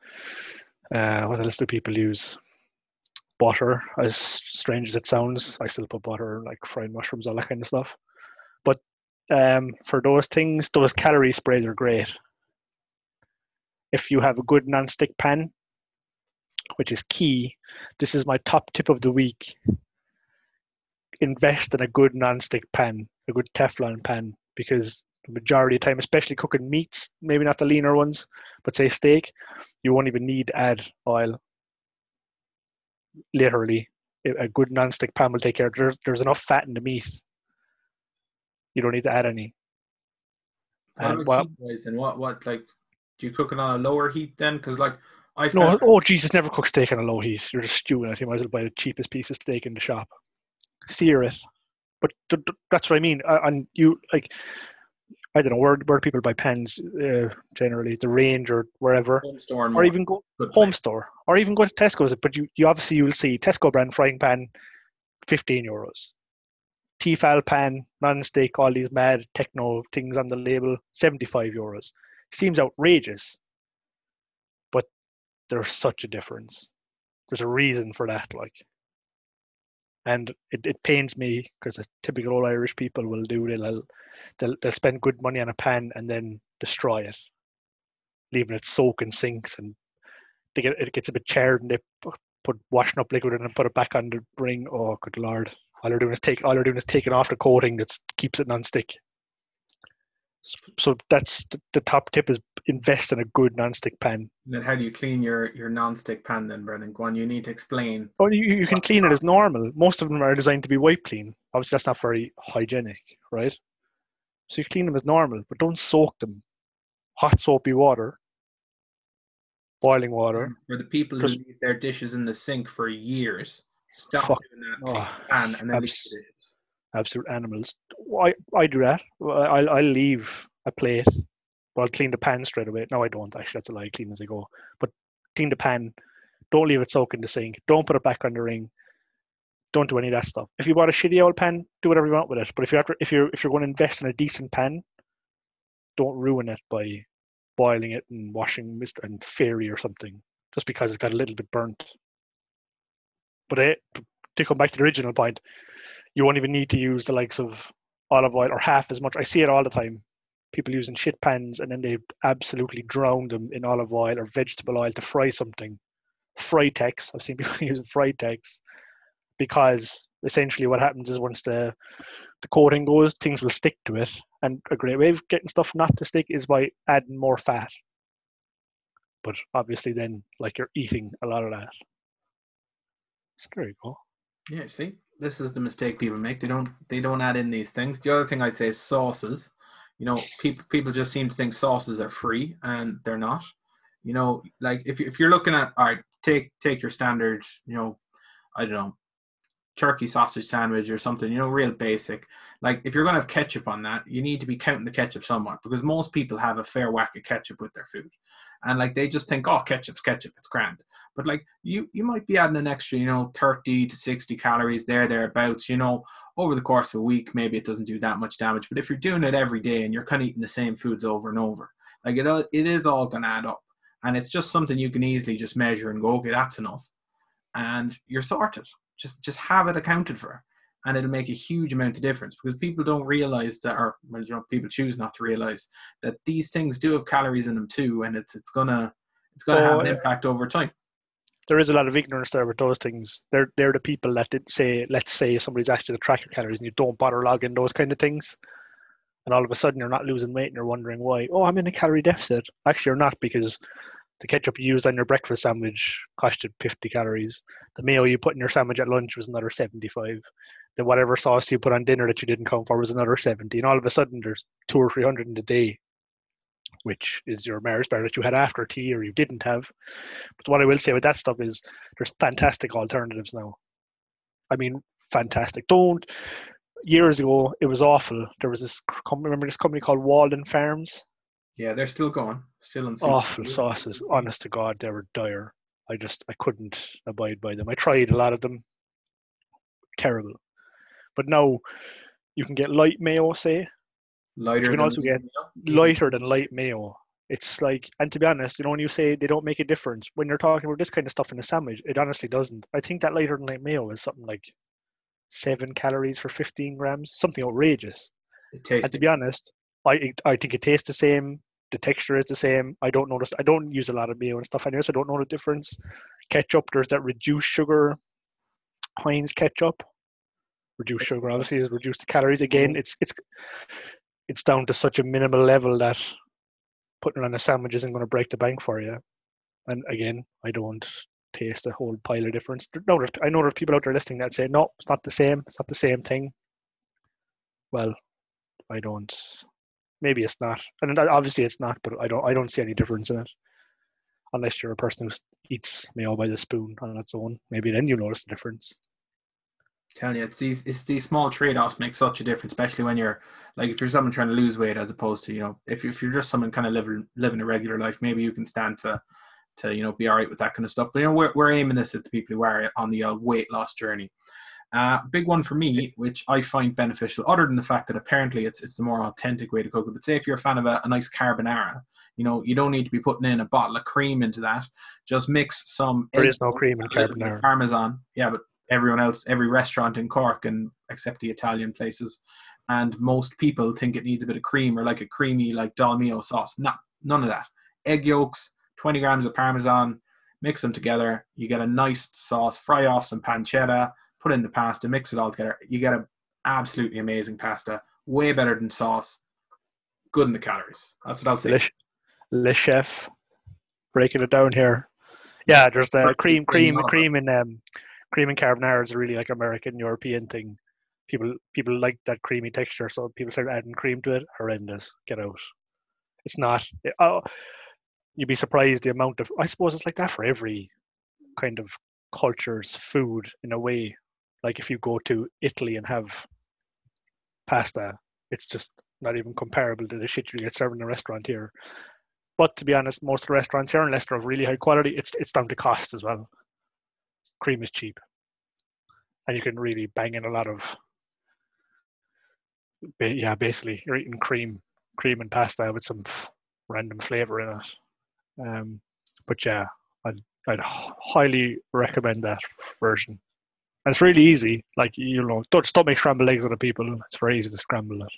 Uh, what else do people use? Butter, as strange as it sounds, I still put butter, like fried mushrooms, all that kind of stuff. But um, for those things, those calorie sprays are great. If you have a good non-stick pan, which is key, this is my top tip of the week. Invest in a good non-stick pan, a good Teflon pan, because the majority of the time, especially cooking meats, maybe not the leaner ones, but say steak, you won't even need to add oil. Literally, a good non-stick pan will take care. There's there's enough fat in the meat. You don't need to add any. What about well, heat? What what like do you cook it on a lower heat then? Because like I no, oh Jesus, never cook steak on a low heat. You're just stewing it. You might as well buy the cheapest piece of steak in the shop. Sear it. But th- th- that's what I mean. And you like, I don't know where where people buy pens uh, generally, the range or wherever, home store or even go home place. store or even go to Tesco's. But you, you obviously you'll see Tesco brand frying pan, fifteen euros. Tefal pan, non-stick, all these mad techno things on the label, seventy-five euros. Seems outrageous, but there's such a difference. There's a reason for that, like, and it, it pains me because the typical old Irish people will do they'll they'll they'll spend good money on a pan and then destroy it, leaving it soak in sinks and they get it gets a bit charred and they pu- put washing up liquid in and put it back on the ring. Oh, good lord! All they're doing is take all they're doing is taking off the coating that keeps it non-stick. So that's the, the top tip: is invest in a good non-stick pan. And then how do you clean your your non-stick pan then, Brendan? Go on, you need to explain. Oh, you, you can clean it as normal. Most of them are designed to be wipe clean. Obviously, that's not very hygienic, right? So you clean them as normal, but don't soak them. Hot soapy water, boiling water. For the people who leave their dishes in the sink for years, stop Fuck. doing that. Oh, pan and then abs-. Absolute animals. I, I do that. I'll, I'll leave a plate, but I'll clean the pan straight away. No, I don't actually. That's a lie. I clean as I go. But clean the pan. Don't leave it soak in the sink. Don't put it back on the ring. Don't do any of that stuff. If you bought a shitty old pan, do whatever you want with it. But if you're after, if you're if you're going to invest in a decent pan, don't ruin it by boiling it and washing and fairy or something just because it's got a little bit burnt. But it, to come back to the original point, you won't even need to use the likes of olive oil or half as much. I see it all the time. People using shit pans and then they absolutely drown them in olive oil or vegetable oil to fry something. Frytex, I've seen people using Frytex because essentially what happens is once the the coating goes, things will stick to it. And a great way of getting stuff not to stick is by adding more fat. But obviously, then like you're eating a lot of that. So there you go. Yeah, see, this is the mistake people make. They don't they don't add in these things. The other thing I'd say is sauces. You know, people people just seem to think sauces are free, and they're not. You know, like if if you're looking at all right, take take your standard. You know, I don't know, turkey sausage sandwich or something, you know, real basic. Like if you're gonna have ketchup on that, you need to be counting the ketchup somewhat because most people have a fair whack of ketchup with their food, and like they just think, oh, ketchup's ketchup, it's grand. But like you, you might be adding an extra, you know, thirty to sixty calories there, thereabouts. You know, over the course of a week, maybe it doesn't do that much damage. But if you're doing it every day and you're kind of eating the same foods over and over, like it, uh, it is all gonna add up, and it's just something you can easily just measure and go, okay, that's enough, and you're sorted just just have it accounted for and it'll make a huge amount of difference because people don't realize that or well, you know people choose not to realize that these things do have calories in them too and it's it's gonna it's gonna have an impact over time there is a lot of ignorance there with those things they're they're the people that did say let's say somebody's asked you to track your calories and you don't bother logging those kind of things and all of a sudden you're not losing weight and you're wondering why oh i'm in a calorie deficit actually you're not because the ketchup you used on your breakfast sandwich costed 50 calories. The mayo you put in your sandwich at lunch was another 75. The whatever sauce you put on dinner that you didn't count for was another 70. And all of a sudden, there's two or three hundred in a day, which is your Mars bar that you had after tea or you didn't have. But what I will say with that stuff is there's fantastic alternatives now. I mean, fantastic. Don't. Years ago, it was awful. There was this. Remember this company called Walden Farms? Yeah, they're still going, still in. Awful sauces. Honest to God, they were dire. I just I couldn't abide by them. I tried a lot of them. Terrible. But now you can get light mayo, say. Lighter. You can also get mayo? lighter than light mayo. It's like, and to be honest, you know, when you say they don't make a difference, when you're talking about this kind of stuff in a sandwich, it honestly doesn't. I think that lighter than light mayo is something like seven calories for 15 grams, something outrageous. It tastes. And to be honest, I I think it tastes the same. The texture is the same. I don't notice. I don't use a lot of mayo and stuff anyway, so I don't know the difference. Ketchup, there's that reduced sugar Heinz ketchup. Reduced sugar obviously is reduced calories. Again, mm-hmm. it's it's it's down to such a minimal level that putting on a sandwich isn't going to break the bank for you. And again, I don't taste a whole pile of difference. No, I know there's people out there listening that say, no, it's not the same. It's not the same thing. Well, I don't maybe it's not, and obviously it's not. But I don't I don't see any difference in it, unless you're a person who eats mayo by the spoon on its own. Maybe then you notice the difference. Tell you, it's these it's these small trade offs make such a difference, especially when you're like if you're someone trying to lose weight as opposed to you know if if you're just someone kind of living living a regular life, maybe you can stand to to you know be all right with that kind of stuff. But you know we're we're aiming this at the people who are on the uh, weight loss journey. Uh, big one for me, which I find beneficial, other than the fact that apparently it's it's the more authentic way to cook it. But say if you're a fan of a, a nice carbonara, you know you don't need to be putting in a bottle of cream into that. Just mix some. There is no cream in carbonara. Parmesan, yeah, but everyone else, every restaurant in Cork, and except the Italian places, and most people think it needs a bit of cream or like a creamy like Dolmio sauce. No, none of that. Egg yolks, 20 grams of Parmesan, mix them together. You get a nice sauce. Fry off some pancetta put in the pasta, mix it all together. You get an absolutely amazing pasta, way better than sauce, good in the calories. That's what I'll say. Le, Le chef, breaking it down here. Yeah, there's the cream, cream, cream, and um, cream and carbonara is a really like American European thing. People people like that creamy texture, so people start adding cream to it. Horrendous. Get out. It's not. It, oh, you'd be surprised the amount of. I suppose it's like that for every kind of culture's food in a way like if you go to Italy and have pasta, it's just not even comparable to the shit you get served in a restaurant here. But to be honest, most of the restaurants here in Leicester of really high quality. It's it's down to cost as well. Cream is cheap, and you can really bang in a lot of. Yeah, basically, you're eating cream, cream and pasta with some random flavor in it. Um, but yeah, I'd I'd highly recommend that version. And it's really easy. Like you know, don't stop make scrambled eggs on the people. It's very easy to scramble it.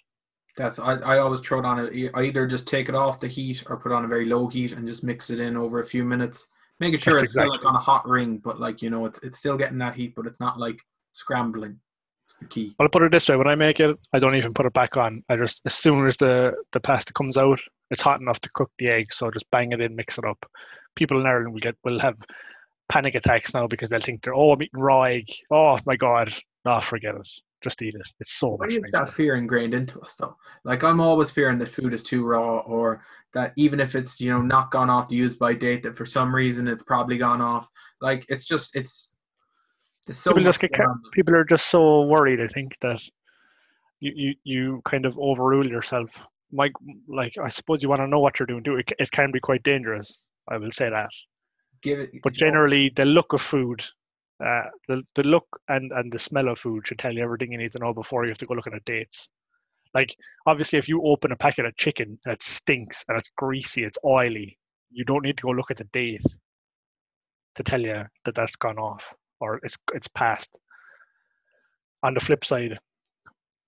That's I, I always throw it on. I either just take it off the heat or put on a very low heat and just mix it in over a few minutes, making sure That's it's exactly. still like on a hot ring, but like you know, it's it's still getting that heat, but it's not like scrambling. It's the key. I'll put it this way: when I make it, I don't even put it back on. I just as soon as the the pasta comes out, it's hot enough to cook the eggs, so just bang it in, mix it up. People in Ireland will get will have panic attacks now because they'll think they're oh I'm eating raw egg. Oh my god, no, forget it. Just eat it. It's so Why much. Is that fear ingrained into us though? Like I'm always fearing that food is too raw, or that even if it's you know not gone off the use by date, that for some reason it's probably gone off. Like it's just it's So people just get people are just so worried. I think that you you, you kind of overrule yourself. Mike, like I suppose you want to know what you're doing. Do it. It can be quite dangerous. I will say that. Give it. But generally, the look of food, uh, the the look and and the smell of food should tell you everything you need to know before you have to go looking at the dates. Like obviously, if you open a packet of chicken and it stinks and it's greasy, it's oily, you don't need to go look at the date to tell you that that's gone off or it's it's past. On the flip side,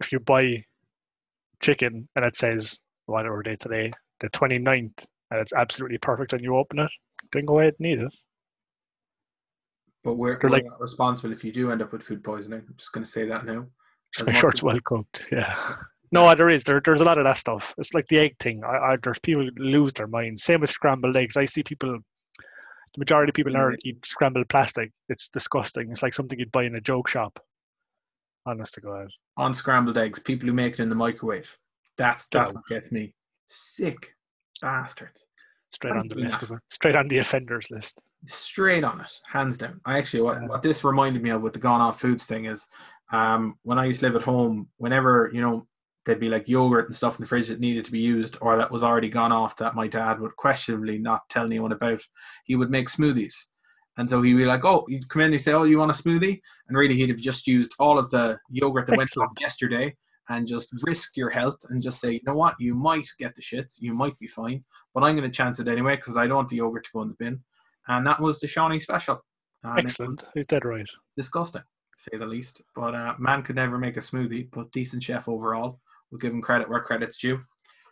if you buy chicken and it says whatever day today, the 29th, and it's absolutely perfect and you open it, then go ahead and eat it. But we're, we're like, not responsible if you do end up with food poisoning. I'm just going to say that now. As make sure it's well cooked. Yeah. No, there is. There, there's a lot of that stuff. It's like the egg thing. I, I, there's people lose their minds. Same with scrambled eggs. I see people. The majority of people in mm-hmm. Ireland eat scrambled plastic. It's disgusting. It's like something you'd buy in a joke shop. Honest to God. On scrambled eggs, people who make it in the microwave. That's that's what gets me. Sick bastards. Straight on the list of Straight on the offenders list. Straight on it, hands down. I actually what, what this reminded me of with the gone off foods thing is um, when I used to live at home, whenever, you know, there'd be like yogurt and stuff in the fridge that needed to be used or that was already gone off that my dad would questionably not tell anyone about, he would make smoothies. And so he'd be like, "Oh, you'd come in, and say, oh, you want a smoothie?" And really, he'd have just used all of the yogurt that Excellent. went off yesterday, and just risk your health and just say, you know what, you might get the shits, you might be fine, but I'm going to chance it anyway because I don't want the yogurt to go in the bin. And that was the Shawnee special. And Excellent, he's dead right. Disgusting, say the least. But uh, man could never make a smoothie, but decent chef overall. We'll give him credit where credit's due.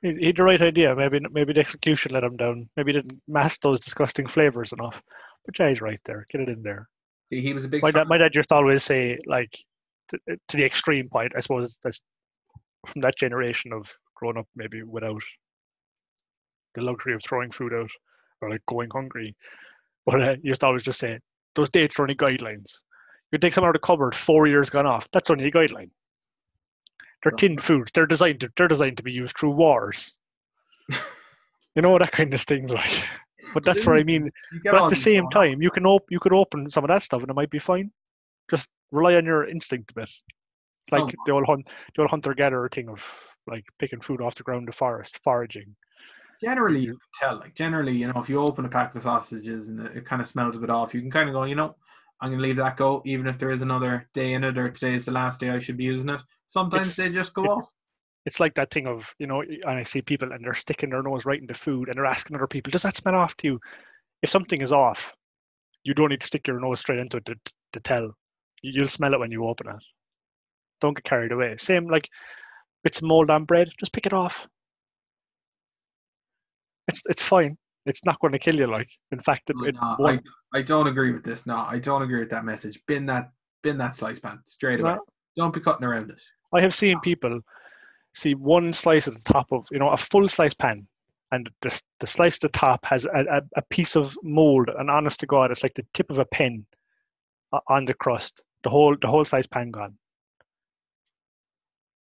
He had the right idea. Maybe maybe the execution let him down. Maybe he didn't mask those disgusting flavors enough. But Jay's right there. Get it in there. See, he was a big. My dad, my dad used to always say, like, to, to, the extreme point. I suppose that's from that generation of growing up, maybe without the luxury of throwing food out or like going hungry. But uh, he used to always just say, "Those dates are only guidelines. You take something out of the cupboard four years gone off. That's only a guideline." They're tinned foods. They're designed to they're designed to be used through wars. you know that kind of thing, like. But that's what I mean. But at the same time, you can op- you could open some of that stuff and it might be fine. Just rely on your instinct a bit. Like some. the old hunt, the old hunter gatherer thing of like picking food off the ground, the forest, foraging. Generally, you can tell. Like generally, you know, if you open a pack of sausages and it, it kind of smells a bit off, you can kind of go, you know, I'm going to leave that go, even if there is another day in it or today is the last day I should be using it. Sometimes it's, they just go it, off. It's like that thing of, you know, and I see people and they're sticking their nose right into food and they're asking other people, does that smell off to you? If something is off, you don't need to stick your nose straight into it to, to tell. You'll smell it when you open it. Don't get carried away. Same like bits of mold on bread, just pick it off. It's it's fine. It's not going to kill you. Like in fact, it, no, I, I don't agree with this. No, I don't agree with that message. Bin that bin that slice pan straight away. No. Don't be cutting around it. I have seen people see one slice at the top of you know a full slice pan, and the the slice at the top has a, a, a piece of mold. And honest to God, it's like the tip of a pen uh, on the crust. The whole the whole slice pan gone.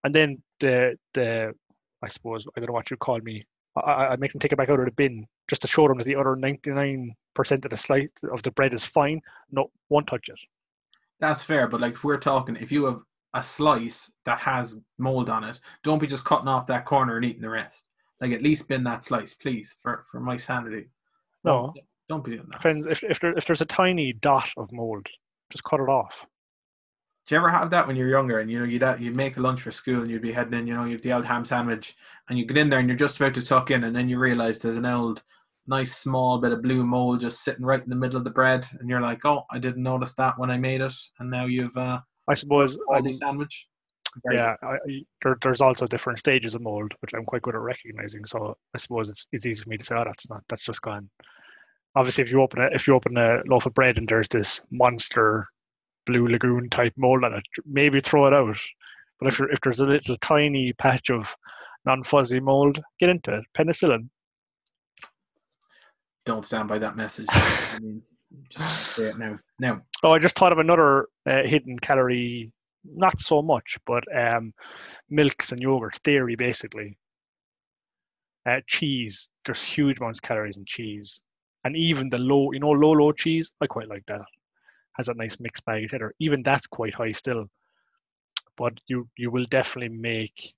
And then the the I suppose I don't know what you call me. I, I make them take it back out of the bin just to show them that the other ninety nine percent of the slice of the bread is fine. No, won't touch it. That's fair, but like if we're talking, if you have a slice that has mold on it, don't be just cutting off that corner and eating the rest. Like at least bin that slice, please, for for my sanity. No, don't, don't be doing that. If if, there, if there's a tiny dot of mold, just cut it off. Do you ever have that when you're younger and you know you'd you'd make a lunch for school and you'd be heading in, you know, you've the old ham sandwich and you get in there and you're just about to tuck in and then you realise there's an old nice small bit of blue mold just sitting right in the middle of the bread and you're like, oh, I didn't notice that when I made it and now you've uh, I suppose a sandwich. Very yeah, I, there, there's also different stages of mold, which I'm quite good at recognizing. So I suppose it's, it's easy for me to say, oh, that's not, that's just gone. Obviously, if you open it, if you open a loaf of bread and there's this monster blue lagoon type mold on it, maybe throw it out. But if if there's a little tiny patch of non-fuzzy mold, get into it. Penicillin. Don't stand by that message. just say it now. Now. Oh, I just thought of another uh, hidden calorie. Not so much, but um, milks and yogurts, dairy basically. Uh, cheese. There's huge amounts of calories in cheese, and even the low, you know, low low cheese. I quite like that has a nice mixed bag of cheddar. Even that's quite high still. But you you will definitely make,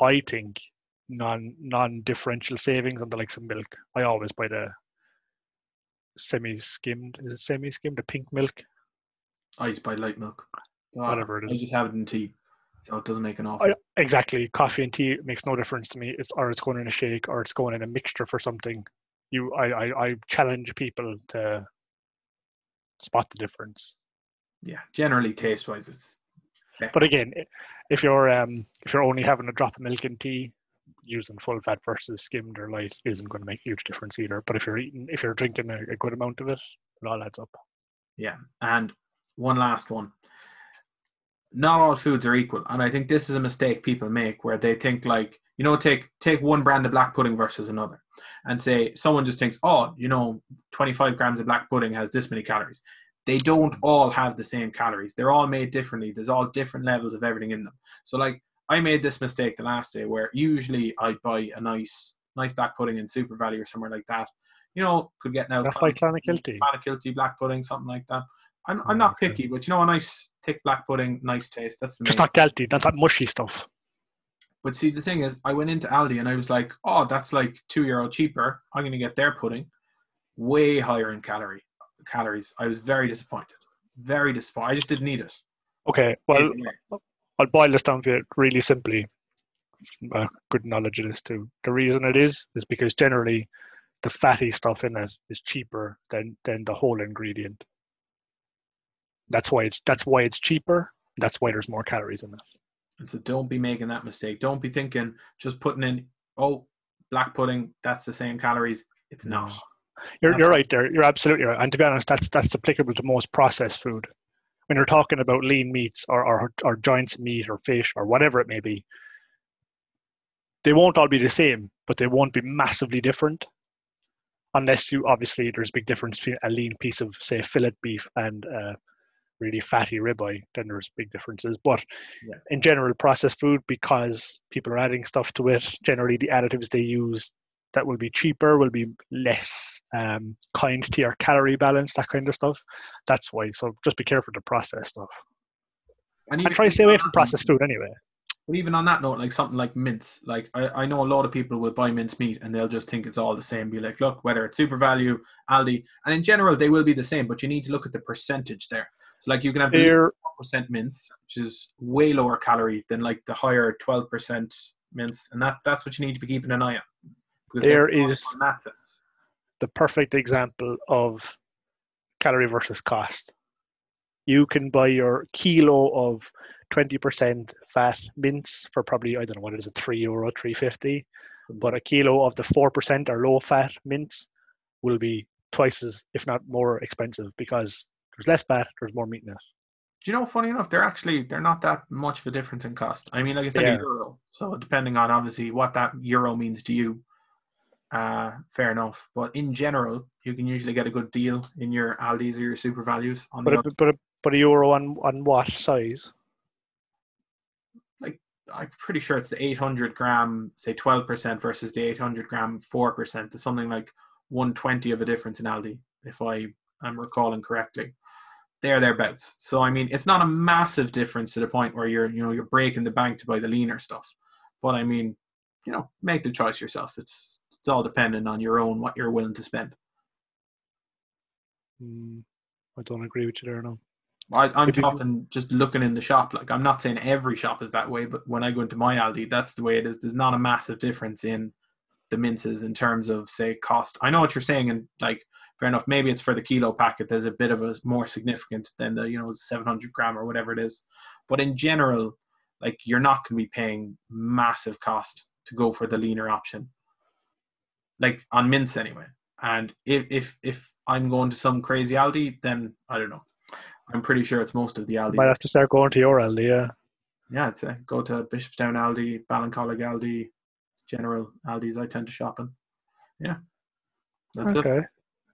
I think, non non differential savings on the likes of milk. I always buy the semi skimmed. Is it semi skimmed? The pink milk. I just buy light milk. Uh, Whatever it I just have it in tea, so it doesn't make an awful. I, exactly. Coffee and tea makes no difference to me. It's or it's going in a shake or it's going in a mixture for something. You, I, I, I challenge people to spot the difference. yeah, generally taste wise, it's. But again, if you're um if you're only having a drop of milk in tea, using full fat versus skimmed or light isn't going to make a huge difference either. But if you're eating, if you're drinking a, a good amount of it, it all adds up. Yeah, and one last one. Not all foods are equal, and I think this is a mistake people make where they think like you know take take one brand of black pudding versus another, and say someone just thinks oh you know twenty five grams of black pudding has this many calories. They don't all have the same calories. They're all made differently. There's all different levels of everything in them. So like I made this mistake the last day where usually I'd buy a nice nice black pudding in SuperValu or somewhere like that. You know, could get now That's by Clonakilty. Clonakilty black pudding, something like that. I'm, I'm not picky, but you know, a nice thick black pudding, nice taste. That's the main. It's not guilty. That's that mushy stuff. But see, the thing is, I went into Aldi and I was like, oh, that's like two euro cheaper. I'm going to get their pudding, way higher in calorie calories. I was very disappointed. Very disappointed. I just didn't need it. Okay, well, Anyway, I'll boil this down for you really simply. Uh, good knowledge of this too. The reason it is is because generally the fatty stuff in it is cheaper than than the whole ingredient. That's why it's that's why it's cheaper. That's why there's more calories in that. and so don't be making that mistake. Don't be thinking just putting in, oh, black pudding, that's the same calories. It's not. You're, you're right. there. You're absolutely right. And to be honest, that's that's applicable to most processed food. When you're talking about lean meats or or, or joints of meat or fish or whatever it may be, they won't all be the same, but they won't be massively different. Unless you obviously there's a big difference between a lean piece of say fillet beef and uh, really fatty ribeye, then there's big differences. But Yeah. in general, processed food because people are adding stuff to it, generally the additives they use that will be cheaper will be less um, kind to your calorie balance, that kind of stuff. That's why. So just be careful to process stuff. And And try to stay away from processed food anyway. But even on that note, like something like mince, like I, I know a lot of people will buy mince meat and they'll just think it's all the same. Be like, look, whether it's SuperValu, Aldi, and in general they will be the same, but you need to look at the percentage there. So like you can have the percent mince, which is way lower calorie than like the higher twelve percent mince, and that that's what you need to be keeping an eye on. Because There sense. the perfect example of calorie versus cost. You can buy your kilo of 20% fat mince for probably, I don't know what it is, a 3 euro, 350. But a kilo of the 4% or low fat mince will be twice as, if not more expensive because there's less fat, there's more meat in it. Do you know? Funny enough, they're actually they're not that much of a difference in cost. I mean, like it's said, Yeah. a euro. So depending on obviously what that euro means to you, uh, fair enough. But in general, you can usually get a good deal in your Aldi's or your SuperValus on But the. a, but a, but a euro on, on what size? Like, I'm pretty sure it's the 800 gram, say 12% versus the 800 gram 4%. There's something like 120 of a difference in Aldi, if I am recalling correctly. There, thereabouts. So I mean, it's not a massive difference to the point where you're, you know, you're breaking the bank to buy the leaner stuff. But I mean, you know, make the choice yourself. It's it's all dependent on your own what you're willing to spend. Mm, I don't agree with you there, no. I, I'm If you- just looking in the shop. Like I'm not saying every shop is that way, but when I go into my Aldi, that's the way it is. There's not a massive difference in the minces in terms of say cost. I know what you're saying, and like fair enough. Maybe it's for the kilo packet. There's a bit of a more significant than the you know 700 gram or whatever it is. But in general, like you're not going to be paying massive cost to go for the leaner option. Like on mints anyway. And if if if I'm going to some crazy Aldi, then I don't know. I'm pretty sure it's most of the Aldi. Might have to start going to your Aldi, yeah. Yeah, I'd say uh, go to Bishopstown Aldi, Ballincollig Aldi, General Aldi's. I tend to shop in. Yeah, that's it.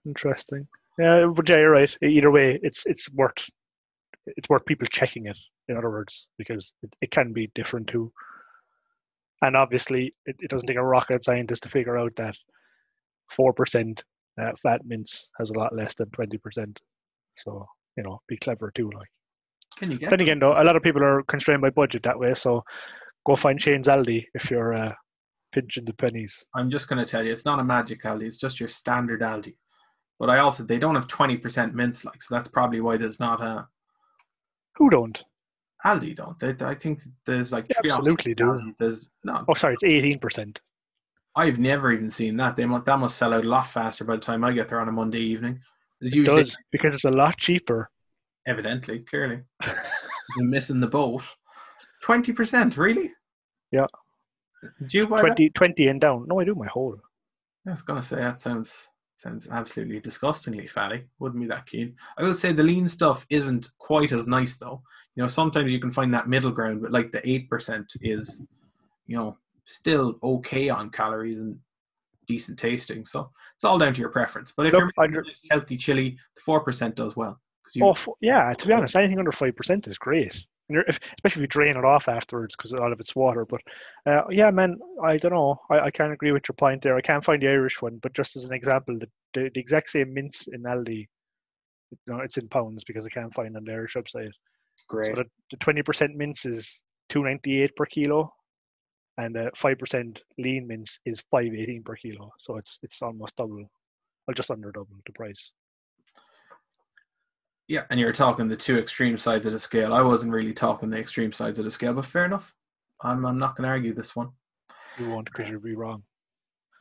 Interesting. Yeah, but yeah, you're right. Either way, it's it's worth it's worth people checking it. In other words, because it, it can be different too. And obviously, it, it doesn't take a rocket scientist to figure out that four percent uh, fat mince has a lot less than twenty percent. So you know, be clever too. Like, Can you get? then again, though, a lot of people are constrained by budget that way. So go find Shane's Aldi if you're uh, pinching the pennies. I'm just going to tell you, it's not a magic Aldi. It's just your standard Aldi. But I also they don't have twenty percent mints, like so. That's probably why there's not a Who don't? Aldi. Don't they? I think there's like three absolutely do. There's no. Oh, sorry, it's eighteen percent. I've never even seen that. They must, that must sell out a lot faster by the time I get there on a Monday evening. It usually does because it's a lot cheaper. evidently, clearly, you're missing the boat. Twenty percent, really? Yeah. Do you buy that? 20, 20 and down. No, I do my whole. I was gonna say that sounds sounds absolutely disgustingly fatty. Wouldn't be that keen. I will say the lean stuff isn't quite as nice though. You know, sometimes you can find that middle ground, but like the eight percent is, you know, still okay on calories and decent tasting. So it's all down to your preference. But if Look, you're under- healthy chili, the four percent does well. you, Oh, yeah. To be honest, anything under five percent is great. If, especially if you drain it off afterwards because a lot of it's water. But uh, yeah, man, I don't know. I, I can't agree with your point there. I can't find the Irish one, but just as an example, the, the, the exact same mince in Aldi, you know, it's in pounds because I can't find on the Irish website. great. So the, the 20% mince is 298 per kilo, and the 5% lean mince is 518 per kilo. So it's it's almost double, or just under double the price. Yeah, and you're talking the two extreme sides of the scale. I wasn't really talking the extreme sides of the scale, but fair enough. I'm I'm not gonna argue this one. You won't because you'll be wrong.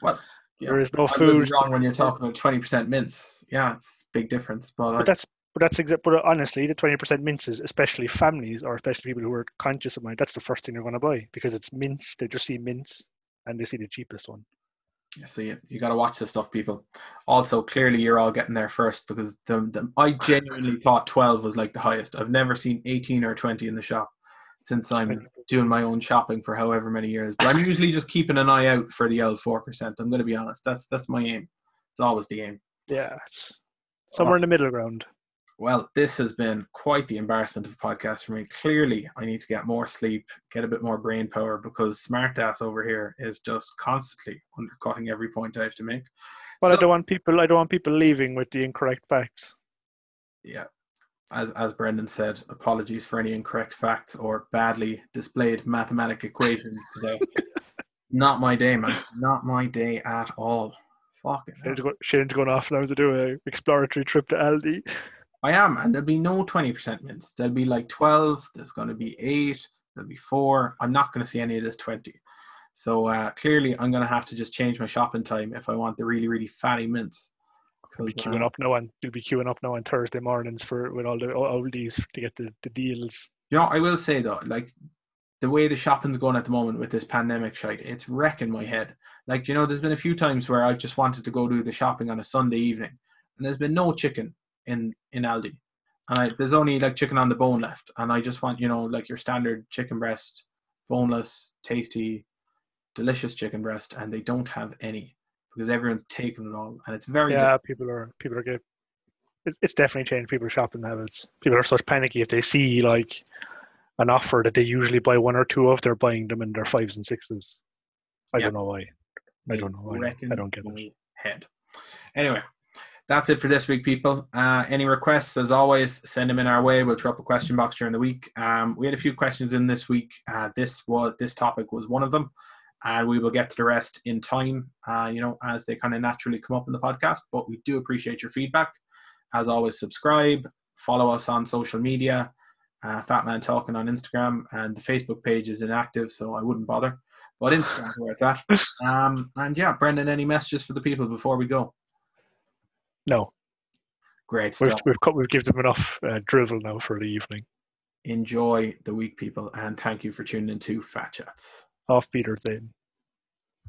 Well, yeah. There is no I food. wrong when you're talking about twenty percent mince. Yeah, it's a big difference. But, I, that's but that's exact. But honestly, the 20% minces, especially families or especially people who are conscious of money, that's the first thing they're going to buy because it's mince. They just see mince and they see the cheapest one. So you you got to watch this stuff, people. Also, clearly you're all getting there first because the, the I genuinely thought twelve was like the highest. I've never seen eighteen or twenty in the shop since I'm doing my own shopping for however many years. But I'm usually just keeping an eye out for the L four percent. I'm going to be honest. That's that's my aim. It's always the aim. Yeah, somewhere in the middle ground. Well, this has been quite the embarrassment of a podcast for me. Clearly, I need to get more sleep, get a bit more brain power because smartass over here is just constantly undercutting every point I have to make. But So- I don't want people. I don't want people leaving with the incorrect facts. yeah, as as Brendan said, apologies for any incorrect facts or badly displayed mathematic equations today. Not my day, man. Not my day at all. Fucking. Shane's, go, Shane's going off now to do a exploratory trip to Aldi. I am, and there'll be no twenty percent mince. There'll be like twelve. There's going to be eight. There'll be four. I'm not going to see any of this twenty. So uh, clearly, I'm going to have to just change my shopping time if I want the really, really fatty mince. You'll be queuing uh, up now and You'll be queuing up now on Thursday mornings for with all the Aldi's to get the, the deals. You know, I will say though, like the way the shopping's going at the moment with this pandemic shite, it's wrecking my head. Like, you know, there's been a few times where I've just wanted to go do the shopping on a Sunday evening, and there's been no chicken in in Aldi, and I, there's only like chicken on the bone left, and I just want, you know, like your standard chicken breast, boneless, tasty, delicious chicken breast, and they don't have any because everyone's taken it all, and it's very Yeah, people are people are good. It's, it's definitely changed people's shopping habits. People are such panicky if they see like an offer that they usually buy one or two of, they're buying them in their fives and sixes. I Yeah. don't know why. I don't know why. I don't get it. head. Anyway, that's it for this week, people. Uh, any requests, as always, send them in our way. We'll throw up a question box during the week. Um, we had a few questions in this week. Uh, this was this topic was one of them, and we will get to the rest in time. Uh, you know, as they kind of naturally come up in the podcast. But we do appreciate your feedback. As always, subscribe, follow us on social media. Uh, Fat Man Talking on Instagram, and the Facebook page is inactive, so I wouldn't bother. But Instagram, where it's at. Um, and yeah, Brendan, any messages for the people before we go? No, Great we've stuff. we've, cut, we've given them enough uh, drivel now for the evening. Enjoy the week, people, and thank you for tuning in to Fat Chats. Off Peter Zane.